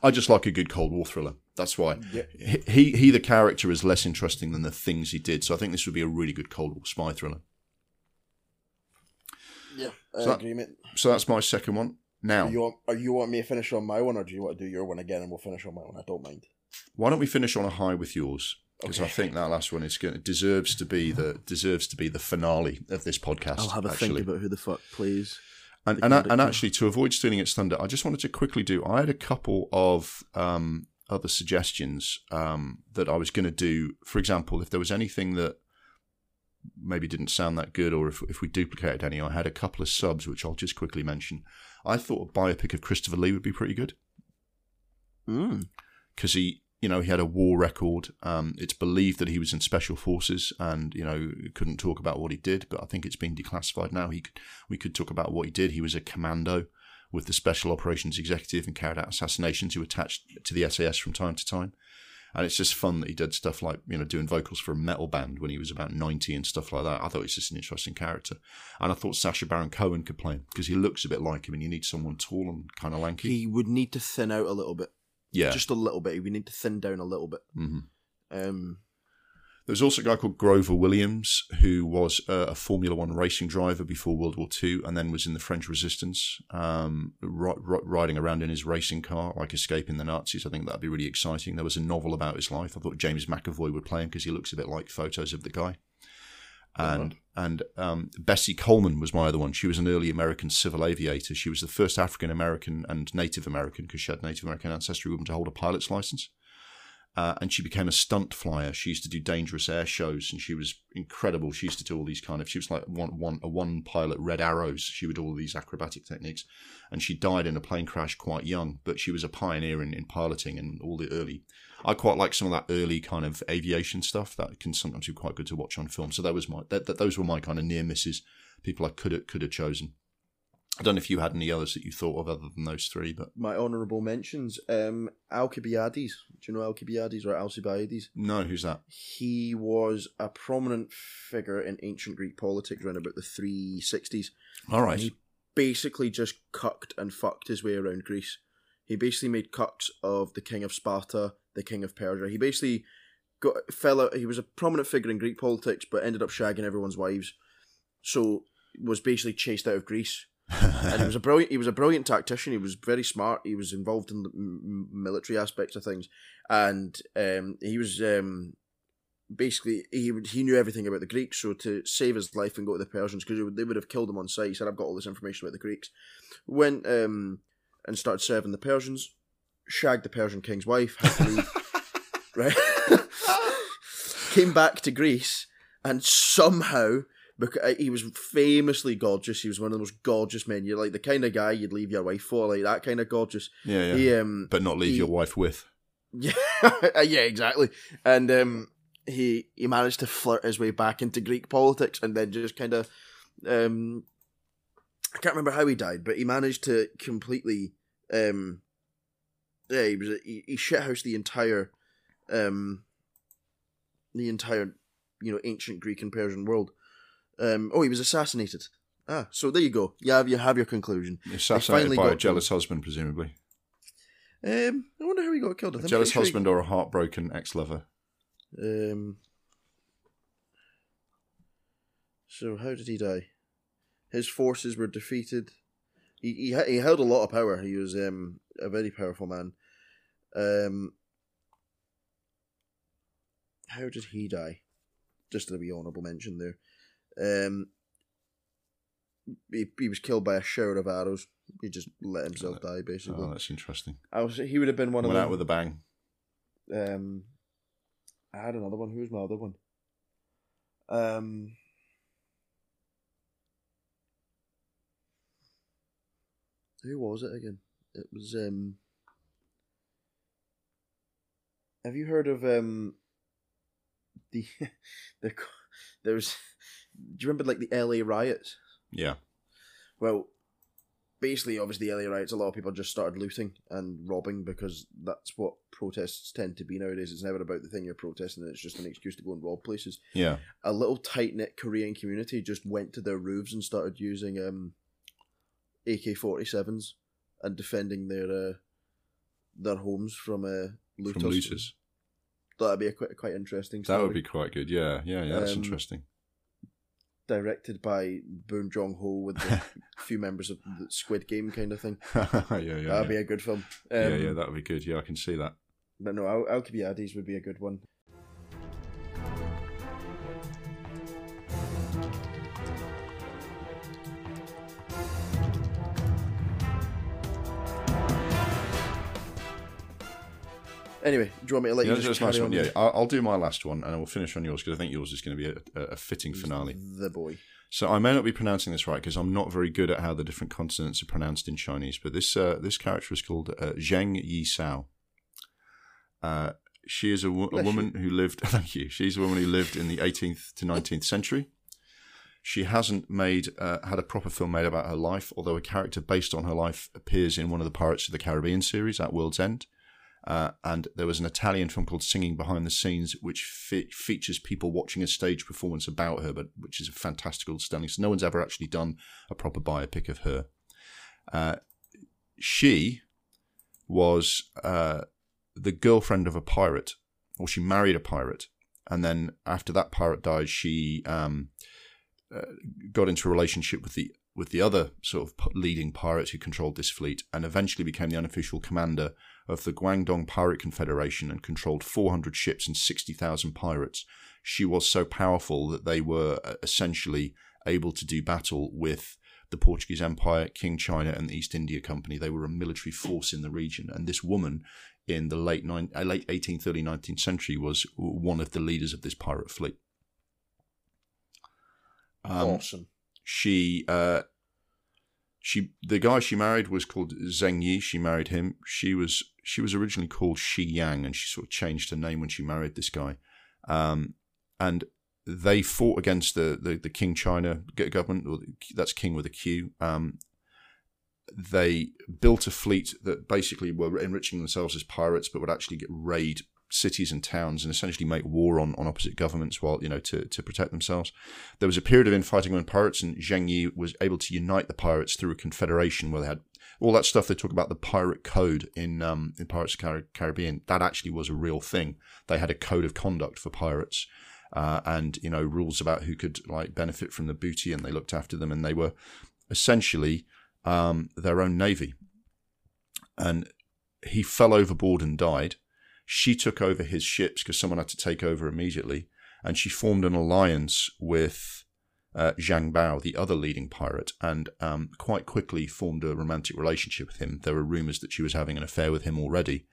I just like a good Cold War thriller. That's why Yeah. he, he, the character, is less interesting than the things he did. So I think this would be a really good Cold War spy thriller. Yeah, So that- agree, mate. So that's my second one. Now, Do you want, are you want me to finish on my one, or do you want to do your one again, and we'll finish on my one? I don't mind. Why don't we finish on a high with yours? Because I think that last one is going deserves to be the deserves to be the finale of this podcast. I'll have a actually. think about who the fuck plays. And and, and actually, to avoid stealing its thunder, I just wanted to quickly do. I had a couple of um, other suggestions um, that I was going to do. For example, if there was anything that maybe didn't sound that good, or if if we duplicated any, I had a couple of subs which I'll just quickly mention. I thought a biopic of Christopher Lee would be pretty good Mm. because he, you know, he had a war record. Um, it's believed that he was in special forces, and you know, couldn't talk about what he did. But I think it's been declassified now. He could, we could talk about what he did. He was a commando with the Special Operations Executive and carried out assassinations who attached to the SAS from time to time. And it's just fun that he did stuff like, you know, doing vocals for a metal band when he was about 90 and stuff like that. I thought he's just an interesting character. And I thought Sacha Baron Cohen could play him because he looks a bit like him and you need someone tall and kind of lanky. He would need to thin out a little bit, yeah. just a little bit. We need to thin down a little bit. hmm Um, There was also a guy called Grover Williams, who was uh, a Formula One racing driver before World War II and then was in the French Resistance, um, ri- ri- riding around in his racing car, like escaping the Nazis. I think that'd be really exciting. There was a novel about his life. I thought James McAvoy would play him because he looks a bit like photos of the guy. And and um, Bessie Coleman was my other one. She was an early American civil aviator. She was the first African American and Native American, because she had Native American ancestry, woman to hold a pilot's license uh, and she became a stunt flyer. She used to do dangerous air shows, and she was incredible. She used to do all these kind of. She was like one one a one pilot Red Arrows. She would do all these acrobatic techniques, and she died in a plane crash quite young. But she was a pioneer in, in piloting and all the early. I quite like some of that early kind of aviation stuff that can sometimes be quite good to watch on film. So that was my that, that those were my kind of near misses. People I could have could have chosen. I don't know if you had any others that you thought of other than those three, but My honourable mentions, um, Alcibiades. Do you know Alcibiades or Alcibiades? no, who's that? He was a prominent figure in ancient Greek politics around about the 360s. All right, he basically just cucked and fucked his way around Greece. He basically made cucks of the king of Sparta, the king of Persia. He basically got fell out. He was a prominent figure in Greek politics, but ended up shagging everyone's wives. So was basically chased out of Greece. And he was a brilliant. He was a brilliant tactician. He was very smart. He was involved in the m- military aspects of things, and um, he was um, basically he he knew everything about the Greeks. So to save his life and go to the Persians because they would have killed him on sight. He said, "I've got all this information about the Greeks." Went um, and started serving the Persians. Shagged the Persian king's wife. Right. Came back to Greece and somehow because he was famously gorgeous. He was one of the most gorgeous men. You're like the kind of guy you'd leave your wife for, like that kind of gorgeous. yeah, yeah, He um but not leave he- your wife with. yeah yeah exactly. And um he he managed to flirt his way back into Greek politics and then just kind of um I can't remember how he died, but he managed to completely um yeah he was he, he shithoused the entire um the entire you know ancient Greek and Persian world. Um oh he was assassinated. Ah, so there you go. You have you have your conclusion. Assassinated by a jealous husband, presumably. Um, I wonder how he got killed. A jealous sure he- husband or a heartbroken ex-lover. Um. So how did he die? His forces were defeated. He he he held a lot of power. He was um a very powerful man. Um. How did he die? Just to be honourable mention there. Um. He, he was killed by a shower of arrows. He just let himself die, basically. Oh, that's interesting. I was. He would have been one of Went them. out with a bang. Um, I had another one. Who was my other one? Um, who was it again? It was um. Have you heard of um? The the there was. Do you remember like the LA riots? Yeah. Well, basically, obviously, the LA riots, a lot of people just started looting and robbing because that's what protests tend to be nowadays. It's never about the thing you're protesting, it's just an excuse to go and rob places. Yeah. A little tight knit Korean community just went to their roofs and started using um, AK 47s and defending their uh, their homes from uh, looters. From looters. That'd be a quite, quite interesting That would be quite good. Yeah. Yeah. Yeah. That's Um, interesting. Directed by Bong Joon Ho with a few members of the Squid Game kind of thing. yeah. Yeah. That'd Yeah. be a good film. Um, yeah. Yeah. That would be good. Yeah. I can see that. But no, Al- Alcibiades would be a good one. Anyway, do you want me to let Yeah, you just carry nice on? one. Yeah, I'll, I'll do my last one, and I will finish on yours because I think yours is going to be a, a, fitting finale. The boy. So I may not be pronouncing this right because I'm not very good at how the different consonants are pronounced in Chinese. But this uh, this character is called uh, Zheng Yi Sao. Uh, she is a, wo- a woman who lived. Thank you. She's a woman who lived in the 18th to 19th century. She hasn't made uh, had a proper film made about her life, although a character based on her life appears in one of the Pirates of the Caribbean series at World's End. Uh, and there was an Italian film called Singing Behind Screens, which fe- features people watching a stage performance about her, but which is a fantastical, stunning. So no one's ever actually done a proper biopic of her. Uh, she was uh, the girlfriend of a pirate, or she married a pirate, and then after that pirate died, she um, uh, got into a relationship with the with the other sort of leading pirate who controlled this fleet, and eventually became the unofficial commander of the Guangdong Pirate Confederation and controlled 400 ships and 60,000 pirates. She was so powerful that they were uh, essentially able to do battle with the Portuguese Empire, Qing China, and the East India Company. They were a military force in the region, and this woman in the late uh, late 1830 19th century was one of the leaders of this pirate fleet. Um, awesome. She, uh, she, the guy she married was called Zheng Yi. She married him. She was she was originally called Shi Yang, and she sort of changed her name when she married this guy. Um, and they fought against the, the, the Qing China government, or that's King with a Q. Um, they built a fleet that basically were enriching themselves as pirates, but would actually get raid cities and towns and essentially make war on, on opposite governments while you know to, to protect themselves. There was a period of infighting among pirates, and Zheng Yi was able to unite the pirates through a confederation where they had all that stuff they talk about the pirate code in um, in Pirates of the Caribbean. That actually was a real thing. They had a code of conduct for pirates uh, and you know rules about who could like benefit from the booty, and they looked after them, and they were essentially um, their own navy. And he fell overboard and died. She took over his ships because someone had to take over immediately, and she formed an alliance with uh, Zhang Bao, the other leading pirate, and um, quite quickly formed a romantic relationship with him. There were rumors that she was having an affair with him already,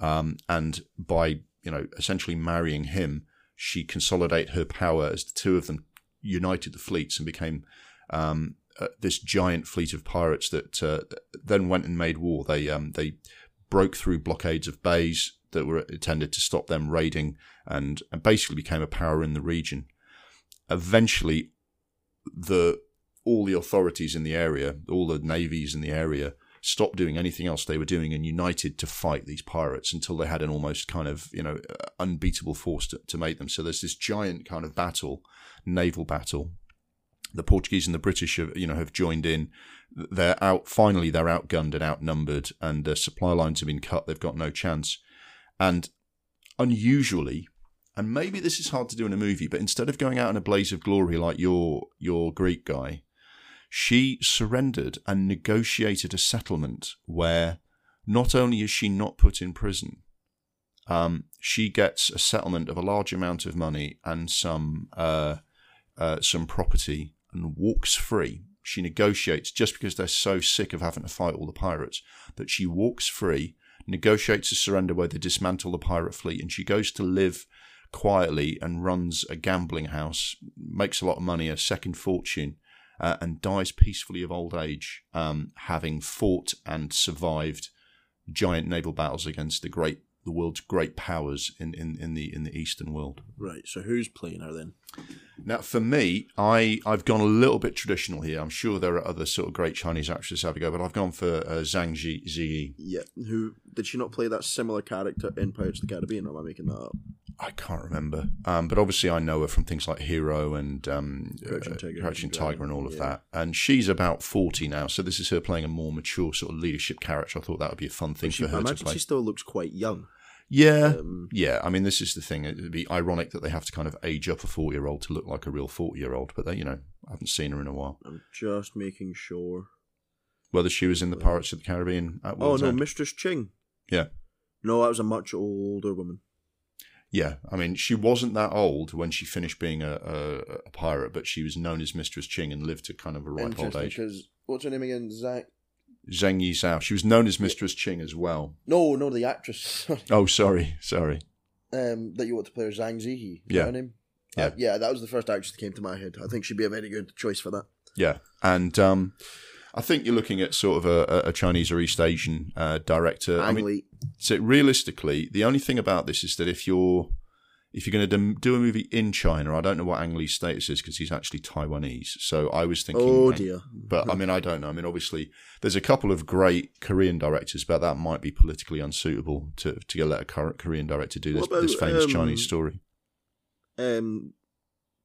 um, and by you know essentially marrying him, she consolidated her power as the two of them united the fleets and became um, uh, this giant fleet of pirates that uh, then went and made war. They um, they broke through blockades of bays that were intended to stop them raiding and, and basically became a power in the region. Eventually, the all the authorities in the area, all the navies in the area, stopped doing anything else they were doing and united to fight these pirates until they had an almost kind of you know unbeatable force to, to make them. So there's this giant kind of battle, naval battle. The Portuguese and the British have you know have joined in. They're out. Finally, they're outgunned and outnumbered, and the supply lines have been cut. They've got no chance. And unusually, and maybe this is hard to do in a movie, but instead of going out in a blaze of glory like your your Greek guy, she surrendered and negotiated a settlement where not only is she not put in prison, um, she gets a settlement of a large amount of money and some uh, uh, some property and walks free. She negotiates just because they're so sick of having to fight all the pirates that she walks free, negotiates a surrender where they dismantle the pirate fleet, and she goes to live quietly and runs a gambling house, makes a lot of money, a second fortune, uh, and dies peacefully of old age, um, having fought and survived giant naval battles against the great the world's great powers in, in, in the in the Eastern world. Right. So who's playing her then? Now, for me, I I've gone a little bit traditional here. I'm sure there are other sort of great Chinese actresses have a go, but I've gone for uh, Zhang Ziyi. Yeah. Who did she not play that similar character in Pirates of the Caribbean? Or am I making that up? I can't remember. Um, but obviously, I know her from things like Hero and um, Crouching Tiger, Crouching Tiger and all of yeah. that. And she's about 40 now, so this is her playing a more mature sort of leadership character. I thought that would be a fun thing she, for her I to imagine play. she still looks quite young. Yeah, um, yeah. I mean, this is the thing. It would be ironic that they have to kind of age up a 40 year old to look like a real 40 year old, but they, you know, I haven't seen her in a while. I'm just making sure. Whether she was in the Pirates of the Caribbean at Oh, no, End. Mistress Ching. Yeah. No, that was a much older woman. Yeah, I mean, she wasn't that old when she finished being a, a, a pirate, but she was known as Mistress Ching and lived to kind of a ripe old age. Because what's her name again? Zach. Zheng Yi Sao. She was known as Mistress Ching as well. No, no, the actress. oh, sorry, sorry. Um, that you want to play her Zhang Ziyi. Yeah. her name? Yeah. Uh, yeah, that was the first actress that came to my head. I think she'd be a very good choice for that. Yeah, and um, I think you're looking at sort of a, a Chinese or East Asian uh, director. Ang I mean, Lee. so realistically, the only thing about this is that if you're if you're going to do a movie in China, I don't know what Ang Lee's status is because he's actually Taiwanese. So I was thinking, oh dear. But I mean, I don't know. I mean, obviously, there's a couple of great Korean directors, but that might be politically unsuitable to to let a current Korean director do this, about, this famous um, Chinese story. Um,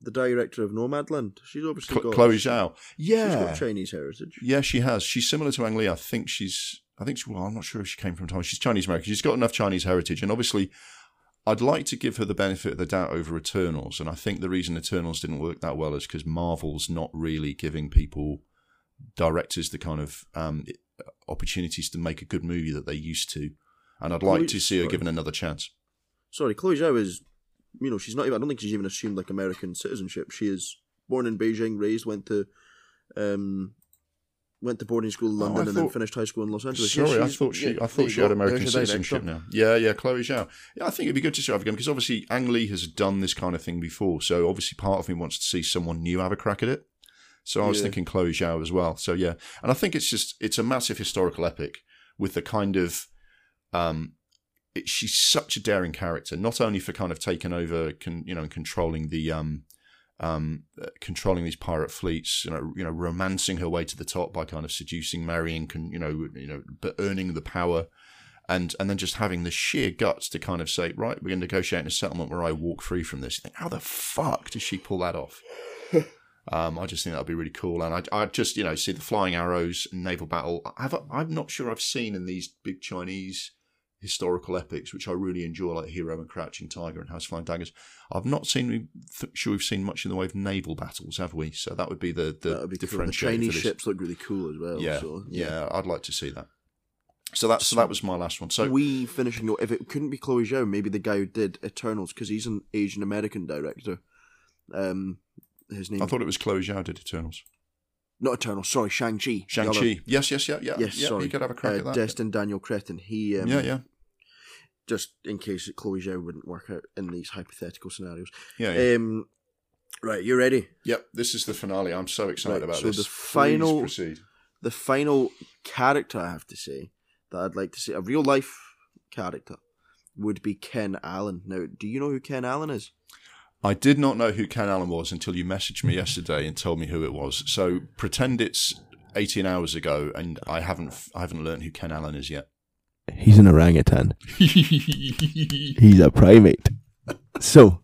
the director of Nomadland. She's obviously Chloe got Chloe Zhao, She's got yeah, Chinese heritage. yeah, she has. She's similar to Ang Lee. I think she's. I think. She, well, I'm not sure if she came from Taiwan. She's Chinese American. She's got enough Chinese heritage, and obviously, I'd like to give her the benefit of the doubt over Eternals, and I think the reason Eternals didn't work that well is because Marvel's not really giving people directors the kind of um, opportunities to make a good movie that they used to, and I'd like Chloe- to see her sorry. given another chance. Sorry, Chloe Zhao is, you know, she's not even. I don't think she's even assumed like American citizenship. She is born in Beijing, raised, went to, um, went to boarding school in Oh, London, and then finished high school in Los Angeles. Sorry, I thought she, yeah, I thought she had American citizenship now. Yeah, yeah, Chloe Zhao. Yeah, I think it'd be good to see her again because obviously Ang Lee has done this kind of thing before. So obviously, part of me wants to see someone new have a crack at it. So I was Yeah. thinking Chloe Zhao as well. So yeah, and I think it's just it's a massive historical epic with the kind of um, it, she's such a daring character, not only for kind of taking over, con, you know, and controlling the um, um, uh, controlling these pirate fleets, you know, you know, romancing her way to the top by kind of seducing, marrying, con, you know, you know, but earning the power, and and then just having the sheer guts to kind of say, right, we're going to negotiate a settlement where I walk free from this. You think, how the fuck does she pull that off? Um, I just think that'd be really cool, and I, I just you know see the flying arrows and naval battle. I've, I'm not sure I've seen in these big Chinese historical epics, which I really enjoy, like Hero and Crouching Tiger and House Flying Daggers. I've not seen, sure we've seen much in the way of naval battles, have we? So that would be the the would cool. The Chinese ships look really cool as well. Yeah, so, yeah, I'd like to see that. So that so that was my last one. So we finishing. If it couldn't be Chloe Zhao, maybe the guy who did Eternals, because he's an Asian American director. Um, his name I thought it was Chloe Zhao did Eternals. not Eternals. Sorry, Shang Chi. Shang Chi. Yes, yes, yeah, yeah. Yes, yeah, sorry. You could have a crack uh, at that. Destin Daniel Cretton. He um, yeah, yeah, just in case Chloe Zhao wouldn't work out in these hypothetical scenarios. yeah. yeah. Um, right, you ready? Yep, this is the finale. I'm so excited Right, about so this. the final- proceed. The final character I have to say that I'd like to see a real life character would be Ken Allen. Now, do you know who Ken Allen is? I did not know who Ken Allen was until you messaged me yesterday and told me who it was. So pretend it's 18 hours ago, and I haven't I haven't learned who Ken Allen is yet. He's an orangutan. He's a primate. So,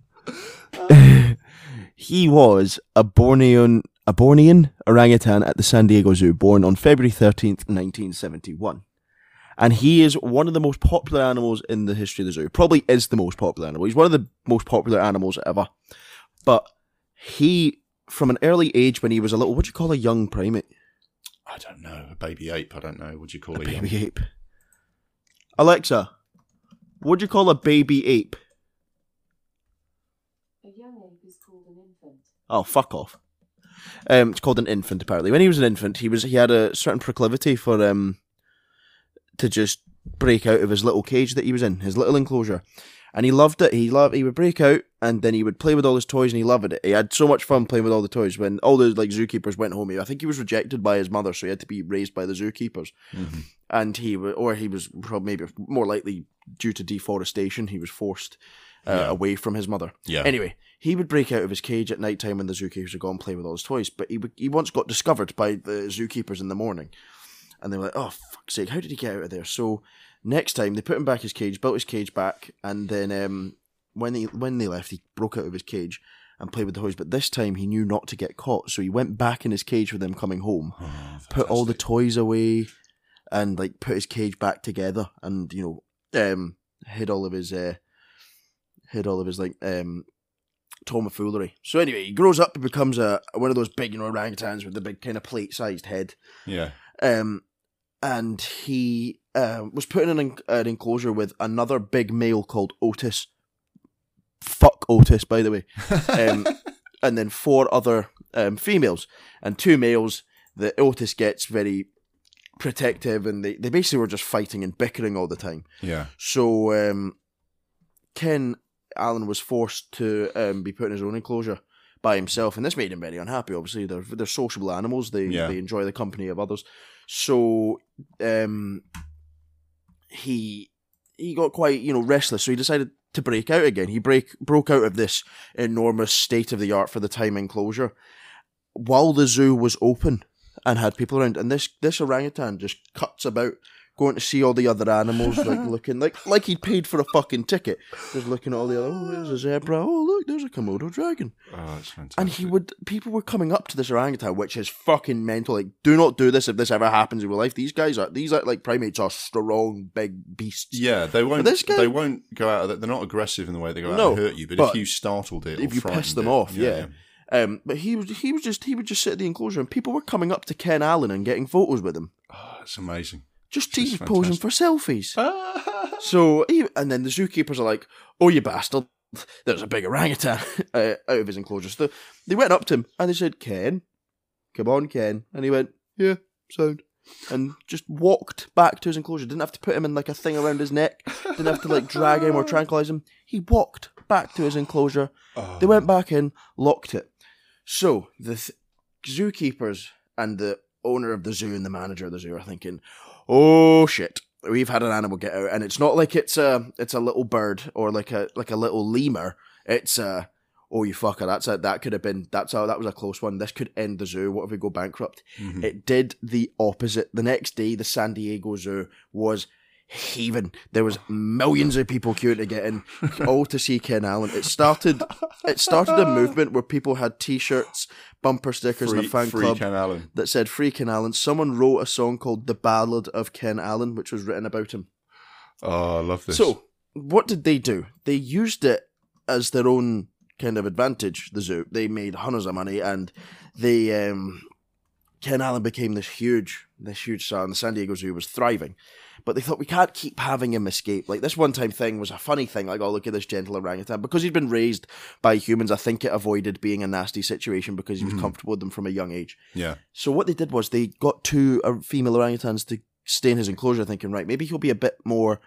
he was a Bornean, a Bornean orangutan at the San Diego Zoo, born on February 13th, 1971. And he is one of the most popular animals in the history of the zoo. Probably is the most popular animal. He's one of the most popular animals ever. But he, from an early age when he was a little, what do you call a young primate? I don't know, a baby ape. I don't know. What do you call A it? baby ape. Alexa, what do you call a baby ape? A young ape is called an infant. Oh, fuck off. Um, it's called an infant. Apparently, when he was an infant, he was he had a certain proclivity for um to just break out of his little cage that he was in, his little enclosure, and he loved it. He loved he would break out and then he would play with all his toys, and he loved it. He had so much fun playing with all the toys. When all the like zookeepers went home, I think he was rejected by his mother, so he had to be raised by the zookeepers. Mhm. And he or he was probably maybe more likely due to deforestation, he was forced uh, Yeah. away from his mother. Yeah. Anyway, he would break out of his cage at night time when the zookeepers are gone play with all his toys. But he would, he once got discovered by the zookeepers in the morning, and they were like, "Oh fuck's sake, how did he get out of there?" So next time they put him back his cage, built his cage back, and then um, when he when they left, he broke out of his cage and played with the toys. But this time he knew not to get caught, so he went back in his cage with them coming home, Oh, put all the toys away, and like put his cage back together, and you know, um, hid all of his uh, hid all of his like um tomfoolery. So anyway, he grows up and becomes a one of those big, you know, orangutans with the big kind of plate-sized head. yeah. Um, and he um was put in an, an enclosure with another big male called Otis. Fuck Otis, by the way. Um, and then four other um, females and two males. that Otis gets very protective, and they, they basically were just fighting and bickering all the time. Yeah. So um, Ken Allen was forced to um, be put in his own enclosure by himself, and this made him very unhappy. Obviously, they're they're sociable animals; they Yeah. they enjoy the company of others. So um, he he got quite you know restless, so he decided to break out again. He break broke out of this enormous state of the art for the time enclosure while the zoo was open and had people around, and this this orangutan just cuts about going to see all the other animals, like looking like like he'd paid for a fucking ticket, just looking at all the other. Oh, there's a zebra. Oh, look, there's a Komodo dragon. Oh, that's fantastic. And he would, people were coming up to this orangutan, which is fucking mental. Like, do not do this if this ever happens in real life. These guys are, these are like primates are strong, big beasts. Yeah, they won't. this guy- they won't go out. Of, they're not aggressive in the way they go out No, and hurt you. But, but if you startled it, if or you piss them it- off, yeah. Um, but he was, he was just, he would just sit at the enclosure, and people were coming up to Ken Allen and getting photos with him, Oh, it's amazing. Just he posing for selfies. So, he, and then the zookeepers are like, "Oh, you bastard! There's a big orangutan uh, out of his enclosure." So they went up to him and they said, "Ken, come on, Ken," and he went, "Yeah, sound." And just walked back to his enclosure. Didn't have to put him in like a thing around his neck. Didn't have to like drag him or tranquilize him. He walked back to his enclosure. Oh. They went back in, locked it. So the th- zookeepers and the owner of the zoo and the manager of the zoo are thinking, "Oh shit, we've had an animal get out, and it's not like it's a it's a little bird or like a like a little lemur. It's a oh you fucker, that's a that could have been that's a that was a close one. This could end the zoo. What if we go bankrupt?" Mhm. It did the opposite. The next day, the San Diego Zoo was heaving. There was millions of people queuing to get in, all to see Ken Allen. It started. It started a movement where people had T-shirts, bumper stickers, free, and a fan free club Ken Allen. that said "Free Ken Allen." Someone wrote a song called "The Ballad of Ken Allen," which was written about him. Oh, I love this. So, what did they do? They used it as their own kind of advantage. The zoo. They made hundreds of money, and they um, Ken Allen became this huge, this huge star, and the San Diego Zoo was thriving. But they thought we can't keep having him escape. Like this one time thing was a funny thing. Like, oh look at this gentle orangutan because he'd been raised by humans. I think it avoided being a nasty situation because he was Mhm. comfortable with them from a young age. yeah, So what they did was they got two uh, female orangutans to stay in his enclosure, thinking, right, maybe he'll be a bit more.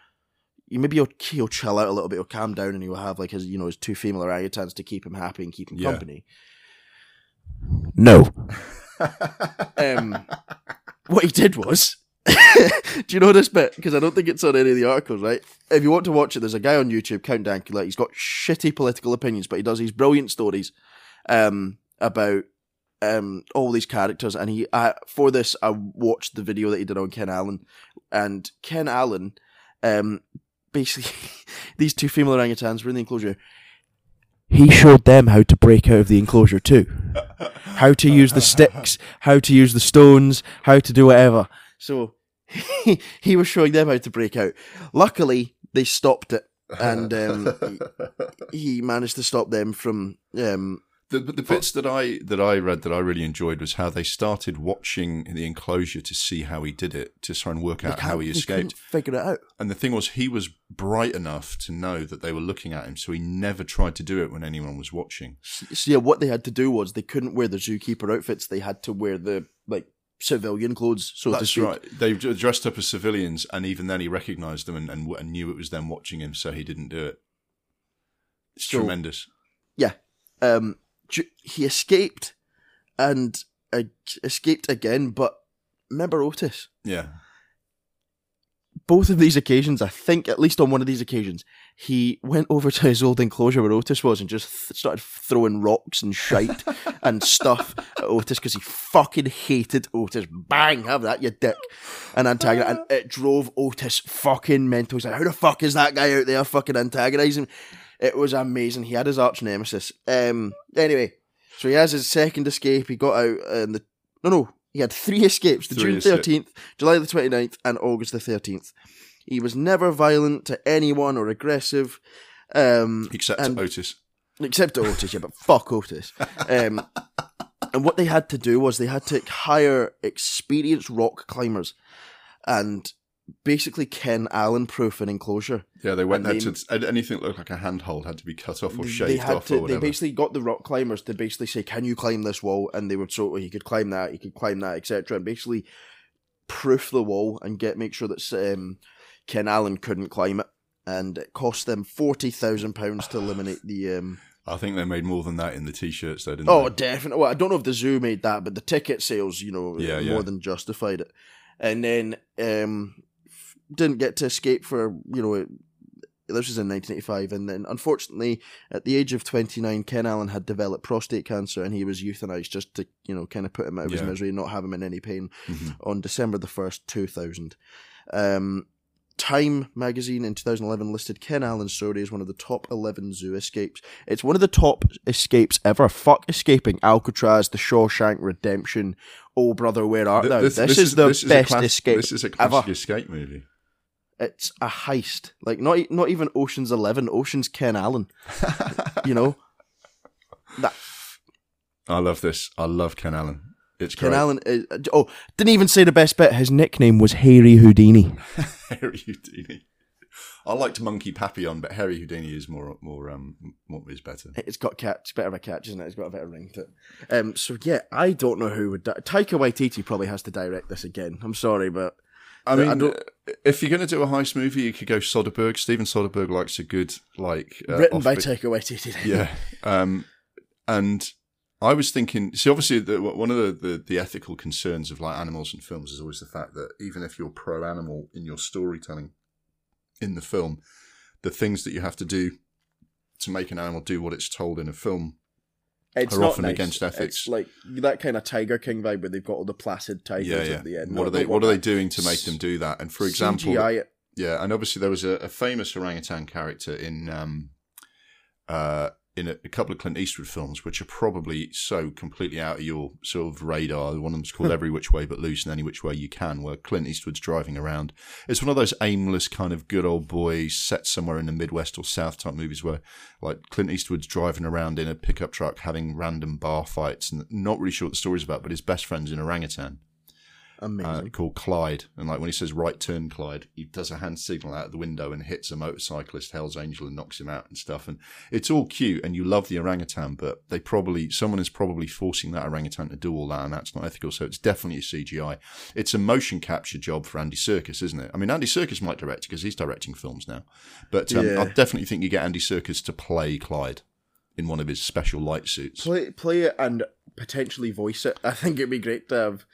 Maybe he'll, he'll chill out a little bit, he'll calm down, and he'll have like his, you know, his two female orangutans to keep him happy and keep him Yeah. company. No. Um, what he did was, do you know this bit? Because I don't think it's on any of the articles, right? If you want to watch it, there's a guy on YouTube, Count Dankula. He's got shitty political opinions, but he does these brilliant stories um, about um, all these characters. And he, uh, for this, I watched the video that he did on Ken Allen, and Ken Allen, um, basically, these two female orangutans were in the enclosure. He showed them how to break out of the enclosure too how to use the sticks, how to use the stones, how to do whatever. So he, was showing them how to break out. Luckily, they stopped it, and um, he, managed to stop them from. Um, The, the bits that I that I read that I really enjoyed was how they started watching the enclosure to see how he did it to try and work out how he escaped. Figure it out. And the thing was, he was bright enough to know that they were looking at him, so he never tried to do it when anyone was watching. So yeah, what they had to do was they couldn't wear the zookeeper outfits. They had to wear the like civilian clothes. So That's right. They dressed up as civilians, and even then, he recognised them and, and, and knew it was them watching him, so he didn't do it. It's So- tremendous. Yeah. Um, he escaped and uh, escaped again, but remember Otis? Yeah. Both of these occasions, I think at least on one of these occasions, he went over to his old enclosure where Otis was and just th- started throwing rocks and shite and stuff at Otis because he fucking hated Otis. Bang, have that, you dick. And antagonized, and it drove Otis fucking mental. He's like, how the fuck is that guy out there fucking antagonizing? It was amazing. He had his arch nemesis. Um, anyway, so he has his second escape. He got out and the no, no. He had three escapes: the Three June escape- thirteenth, July the 29th, and August the thirteenth. He was never violent to anyone or aggressive, um, Except and- Otis. except to Otis. Yeah, but fuck Otis. Um, and what they had to do was they had to hire experienced rock climbers, and basically Ken Allen proof an enclosure. Yeah, they went there to anything that looked like a handhold had to be cut off or shaved off to, or they basically got the rock climbers to basically say, "Can you climb this wall?" And they would so well, he could climb that, he could climb that, etc. And basically proof the wall and get make sure that um, Ken Allen couldn't climb it. And it cost them forty thousand pounds to eliminate the. Um, I think they made more than that in the t-shirts, though, didn't oh, they? definitely. Well, I don't know if the zoo made that, but the ticket sales, you know, Yeah, more yeah. than justified it. And then um, didn't get to escape for you know. It, this was in 1985, and then unfortunately, at the age of 29, Ken Allen had developed prostate cancer, and he was euthanized just to you know kind of put him out of his misery and not have him in any pain Mhm. on December the first, 2000. Um, Time magazine in 2011 listed Ken Allen's story as one of the top 11 zoo escapes. It's one of the top escapes ever. Fuck escaping Alcatraz, The Shawshank Redemption. Oh brother, where art thou? This, is, the this is a best class- escape This is a classic ever. escape movie. It's a heist. Like not e- not even Ocean's Eleven. Ocean's Ken Allen. you know, that I love this. I love Ken Allen. It's Ken great. Allen. Is, oh, didn't even say the best bit. His nickname was Hairy Houdini. Harry Houdini. I liked Monkey Papillon, but Harry Houdini is more more um more is better. It's got catch, better of a catch, isn't it? It's got a better ring to it. Um, so yeah, I don't know who would. Di- Taika Waititi probably has to direct this again. I'm sorry, but I mean, uh, if you're going to do a heist movie, you could go Soderbergh. Steven Soderbergh likes a good like uh, written by Taika Waititi. yeah. Um, and I was thinking, see, obviously, the, one of the, the, the ethical concerns of like animals and films is always the fact that even if you're pro animal in your storytelling in the film, the things that you have to do to make an animal do what it's told in a film it's are not often nice. against ethics. It's like that kind of Tiger King vibe where they've got all the placid tigers yeah, yeah. at the end. What No, are they? don't What are they doing to make them do that? And for example, CGI. Yeah, and obviously there was a, a famous orangutan character in um, uh, in a, a couple of Clint Eastwood films, which are probably so completely out of your sort of radar. One of them's called hmm. Every Which Way But Loose and Any Which Way You Can, where Clint Eastwood's driving around. It's one of those aimless kind of good old boy set somewhere in the Midwest or South type movies where like Clint Eastwood's driving around in a pickup truck having random bar fights and not really sure what the story's about, but his best friend's an orangutan Amazing. uh, called Clyde. And like when he says right turn Clyde, he does a hand signal out of the window and hits a motorcyclist, Hell's Angel, and knocks him out and stuff. And it's all cute and you love the orangutan, but they probably, someone is probably forcing that orangutan to do all that and that's not ethical. So it's definitely a CGI. It's a motion capture job for Andy Serkis, isn't it? I mean, Andy Serkis might direct because he's directing films now. But um, Yeah. I definitely think you get Andy Serkis to play Clyde in one of his special light suits. play play it and potentially voice it. I think it'd be great to have.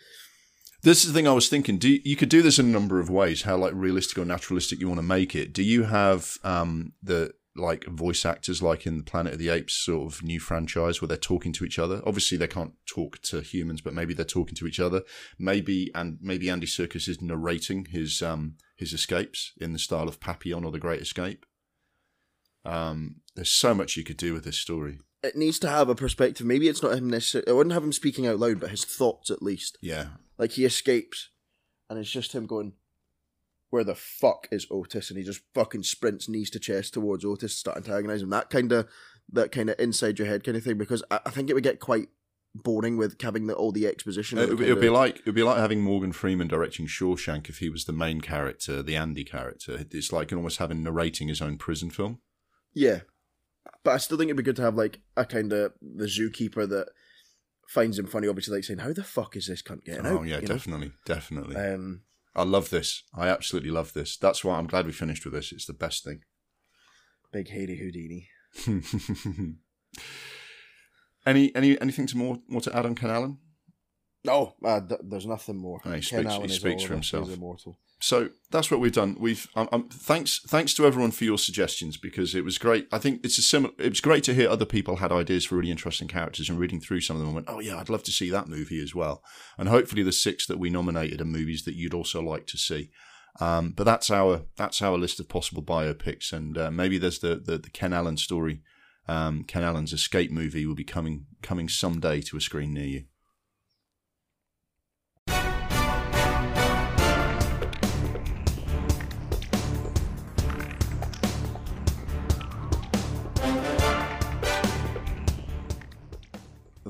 This is the thing I was thinking. Do you, you could do this in a number of ways? How like realistic or naturalistic you want to make it? Do you have um, the like voice actors like in the Planet of the Apes sort of new franchise where they're talking to each other? Obviously, they can't talk to humans, but maybe they're talking to each other. Maybe and maybe Andy Serkis is narrating his um, his escapes in the style of Papillon or The Great Escape. Um, there's so much you could do with this story. It needs to have a perspective. Maybe it's not him necessarily. I wouldn't have him speaking out loud, but his thoughts at least. Yeah, Like he escapes, and it's just him going, "Where the fuck is Otis?" And he just fucking sprints knees to chest towards Otis, start antagonizing him. That kind of, that kind of inside your head kind of thing. Because I, I think it would get quite boring with having the, all the exposition. It would be like it would be like having Morgan Freeman directing Shawshank if he was the main character, the Andy character. It's like almost having narrating his own prison film. yeah. But I still think it'd be good to have like a kind of the zookeeper that finds him funny. Obviously, like saying, "How the fuck is this cunt getting out?" oh yeah, you know? definitely, definitely. Um, I love this. I absolutely love this. That's why I'm glad we finished with this. It's the best thing. big hairy Houdini. any any anything to more more to add on Ken Allen? No, uh, th- there's nothing more. No, he speaks- he speaks for himself. He's immortal. So that's what we've done. We've um, um, thanks thanks to everyone for your suggestions because it was great. I think it's a similar. It was great to hear other people had ideas for really interesting characters and reading through some of them. I went, oh yeah, I'd love to see that movie as well. And hopefully the six that we nominated are movies that you'd also like to see. Um, but that's our that's our list of possible biopics, and uh, maybe there's the, the the Ken Allen story. Um, Ken Allen's escape movie will be coming coming someday to a screen near you.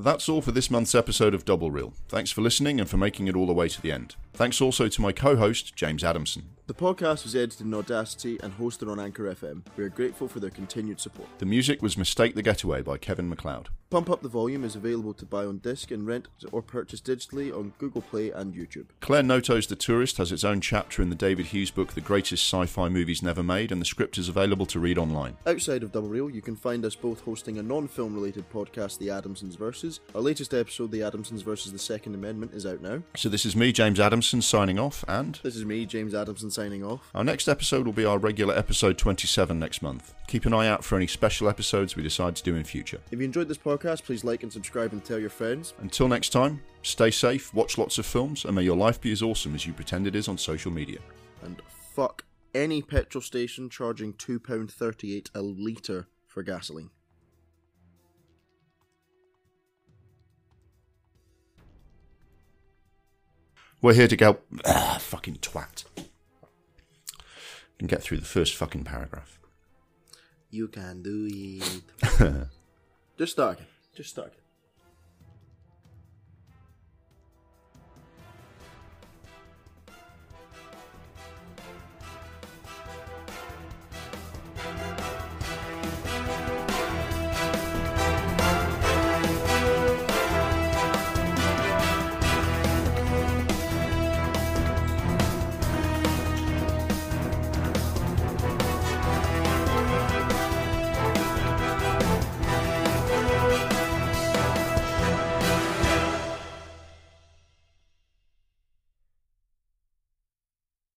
That's all for this month's episode of Double Reel. Thanks for listening and for making it all the way to the end. Thanks also to my co host, James Adamson. The podcast was edited in Audacity and hosted on Anchor FM. We are grateful for their continued support. The music was Mistake the Getaway by Kevin MacLeod. Pump Up the Volume is available to buy on disc and rent or purchase digitally on Google Play and YouTube. Claire Noto's The Tourist has its own chapter in the David Hughes book The Greatest Sci Fi Movies Never Made, and the script is available to read online. Outside of Double Reel, you can find us both hosting a non film related podcast, The Adamsons Versus. Our latest episode, The Adamsons versus the Second Amendment, is out now. So, this is me, James Adamson, signing off, and This is me, James Adamson, signing off. our next episode will be our regular episode 27 next month. Keep an eye out for any special episodes we decide to do in future. If you enjoyed this podcast, please like and subscribe and tell your friends. Until next time, stay safe, watch lots of films, and may your life be as awesome as you pretend it is on social media. And fuck any petrol station charging £2.38 a litre for gasoline. We're here to go. Ah, fucking twat. Can get through the first fucking paragraph. You can do it. Just start. Just start.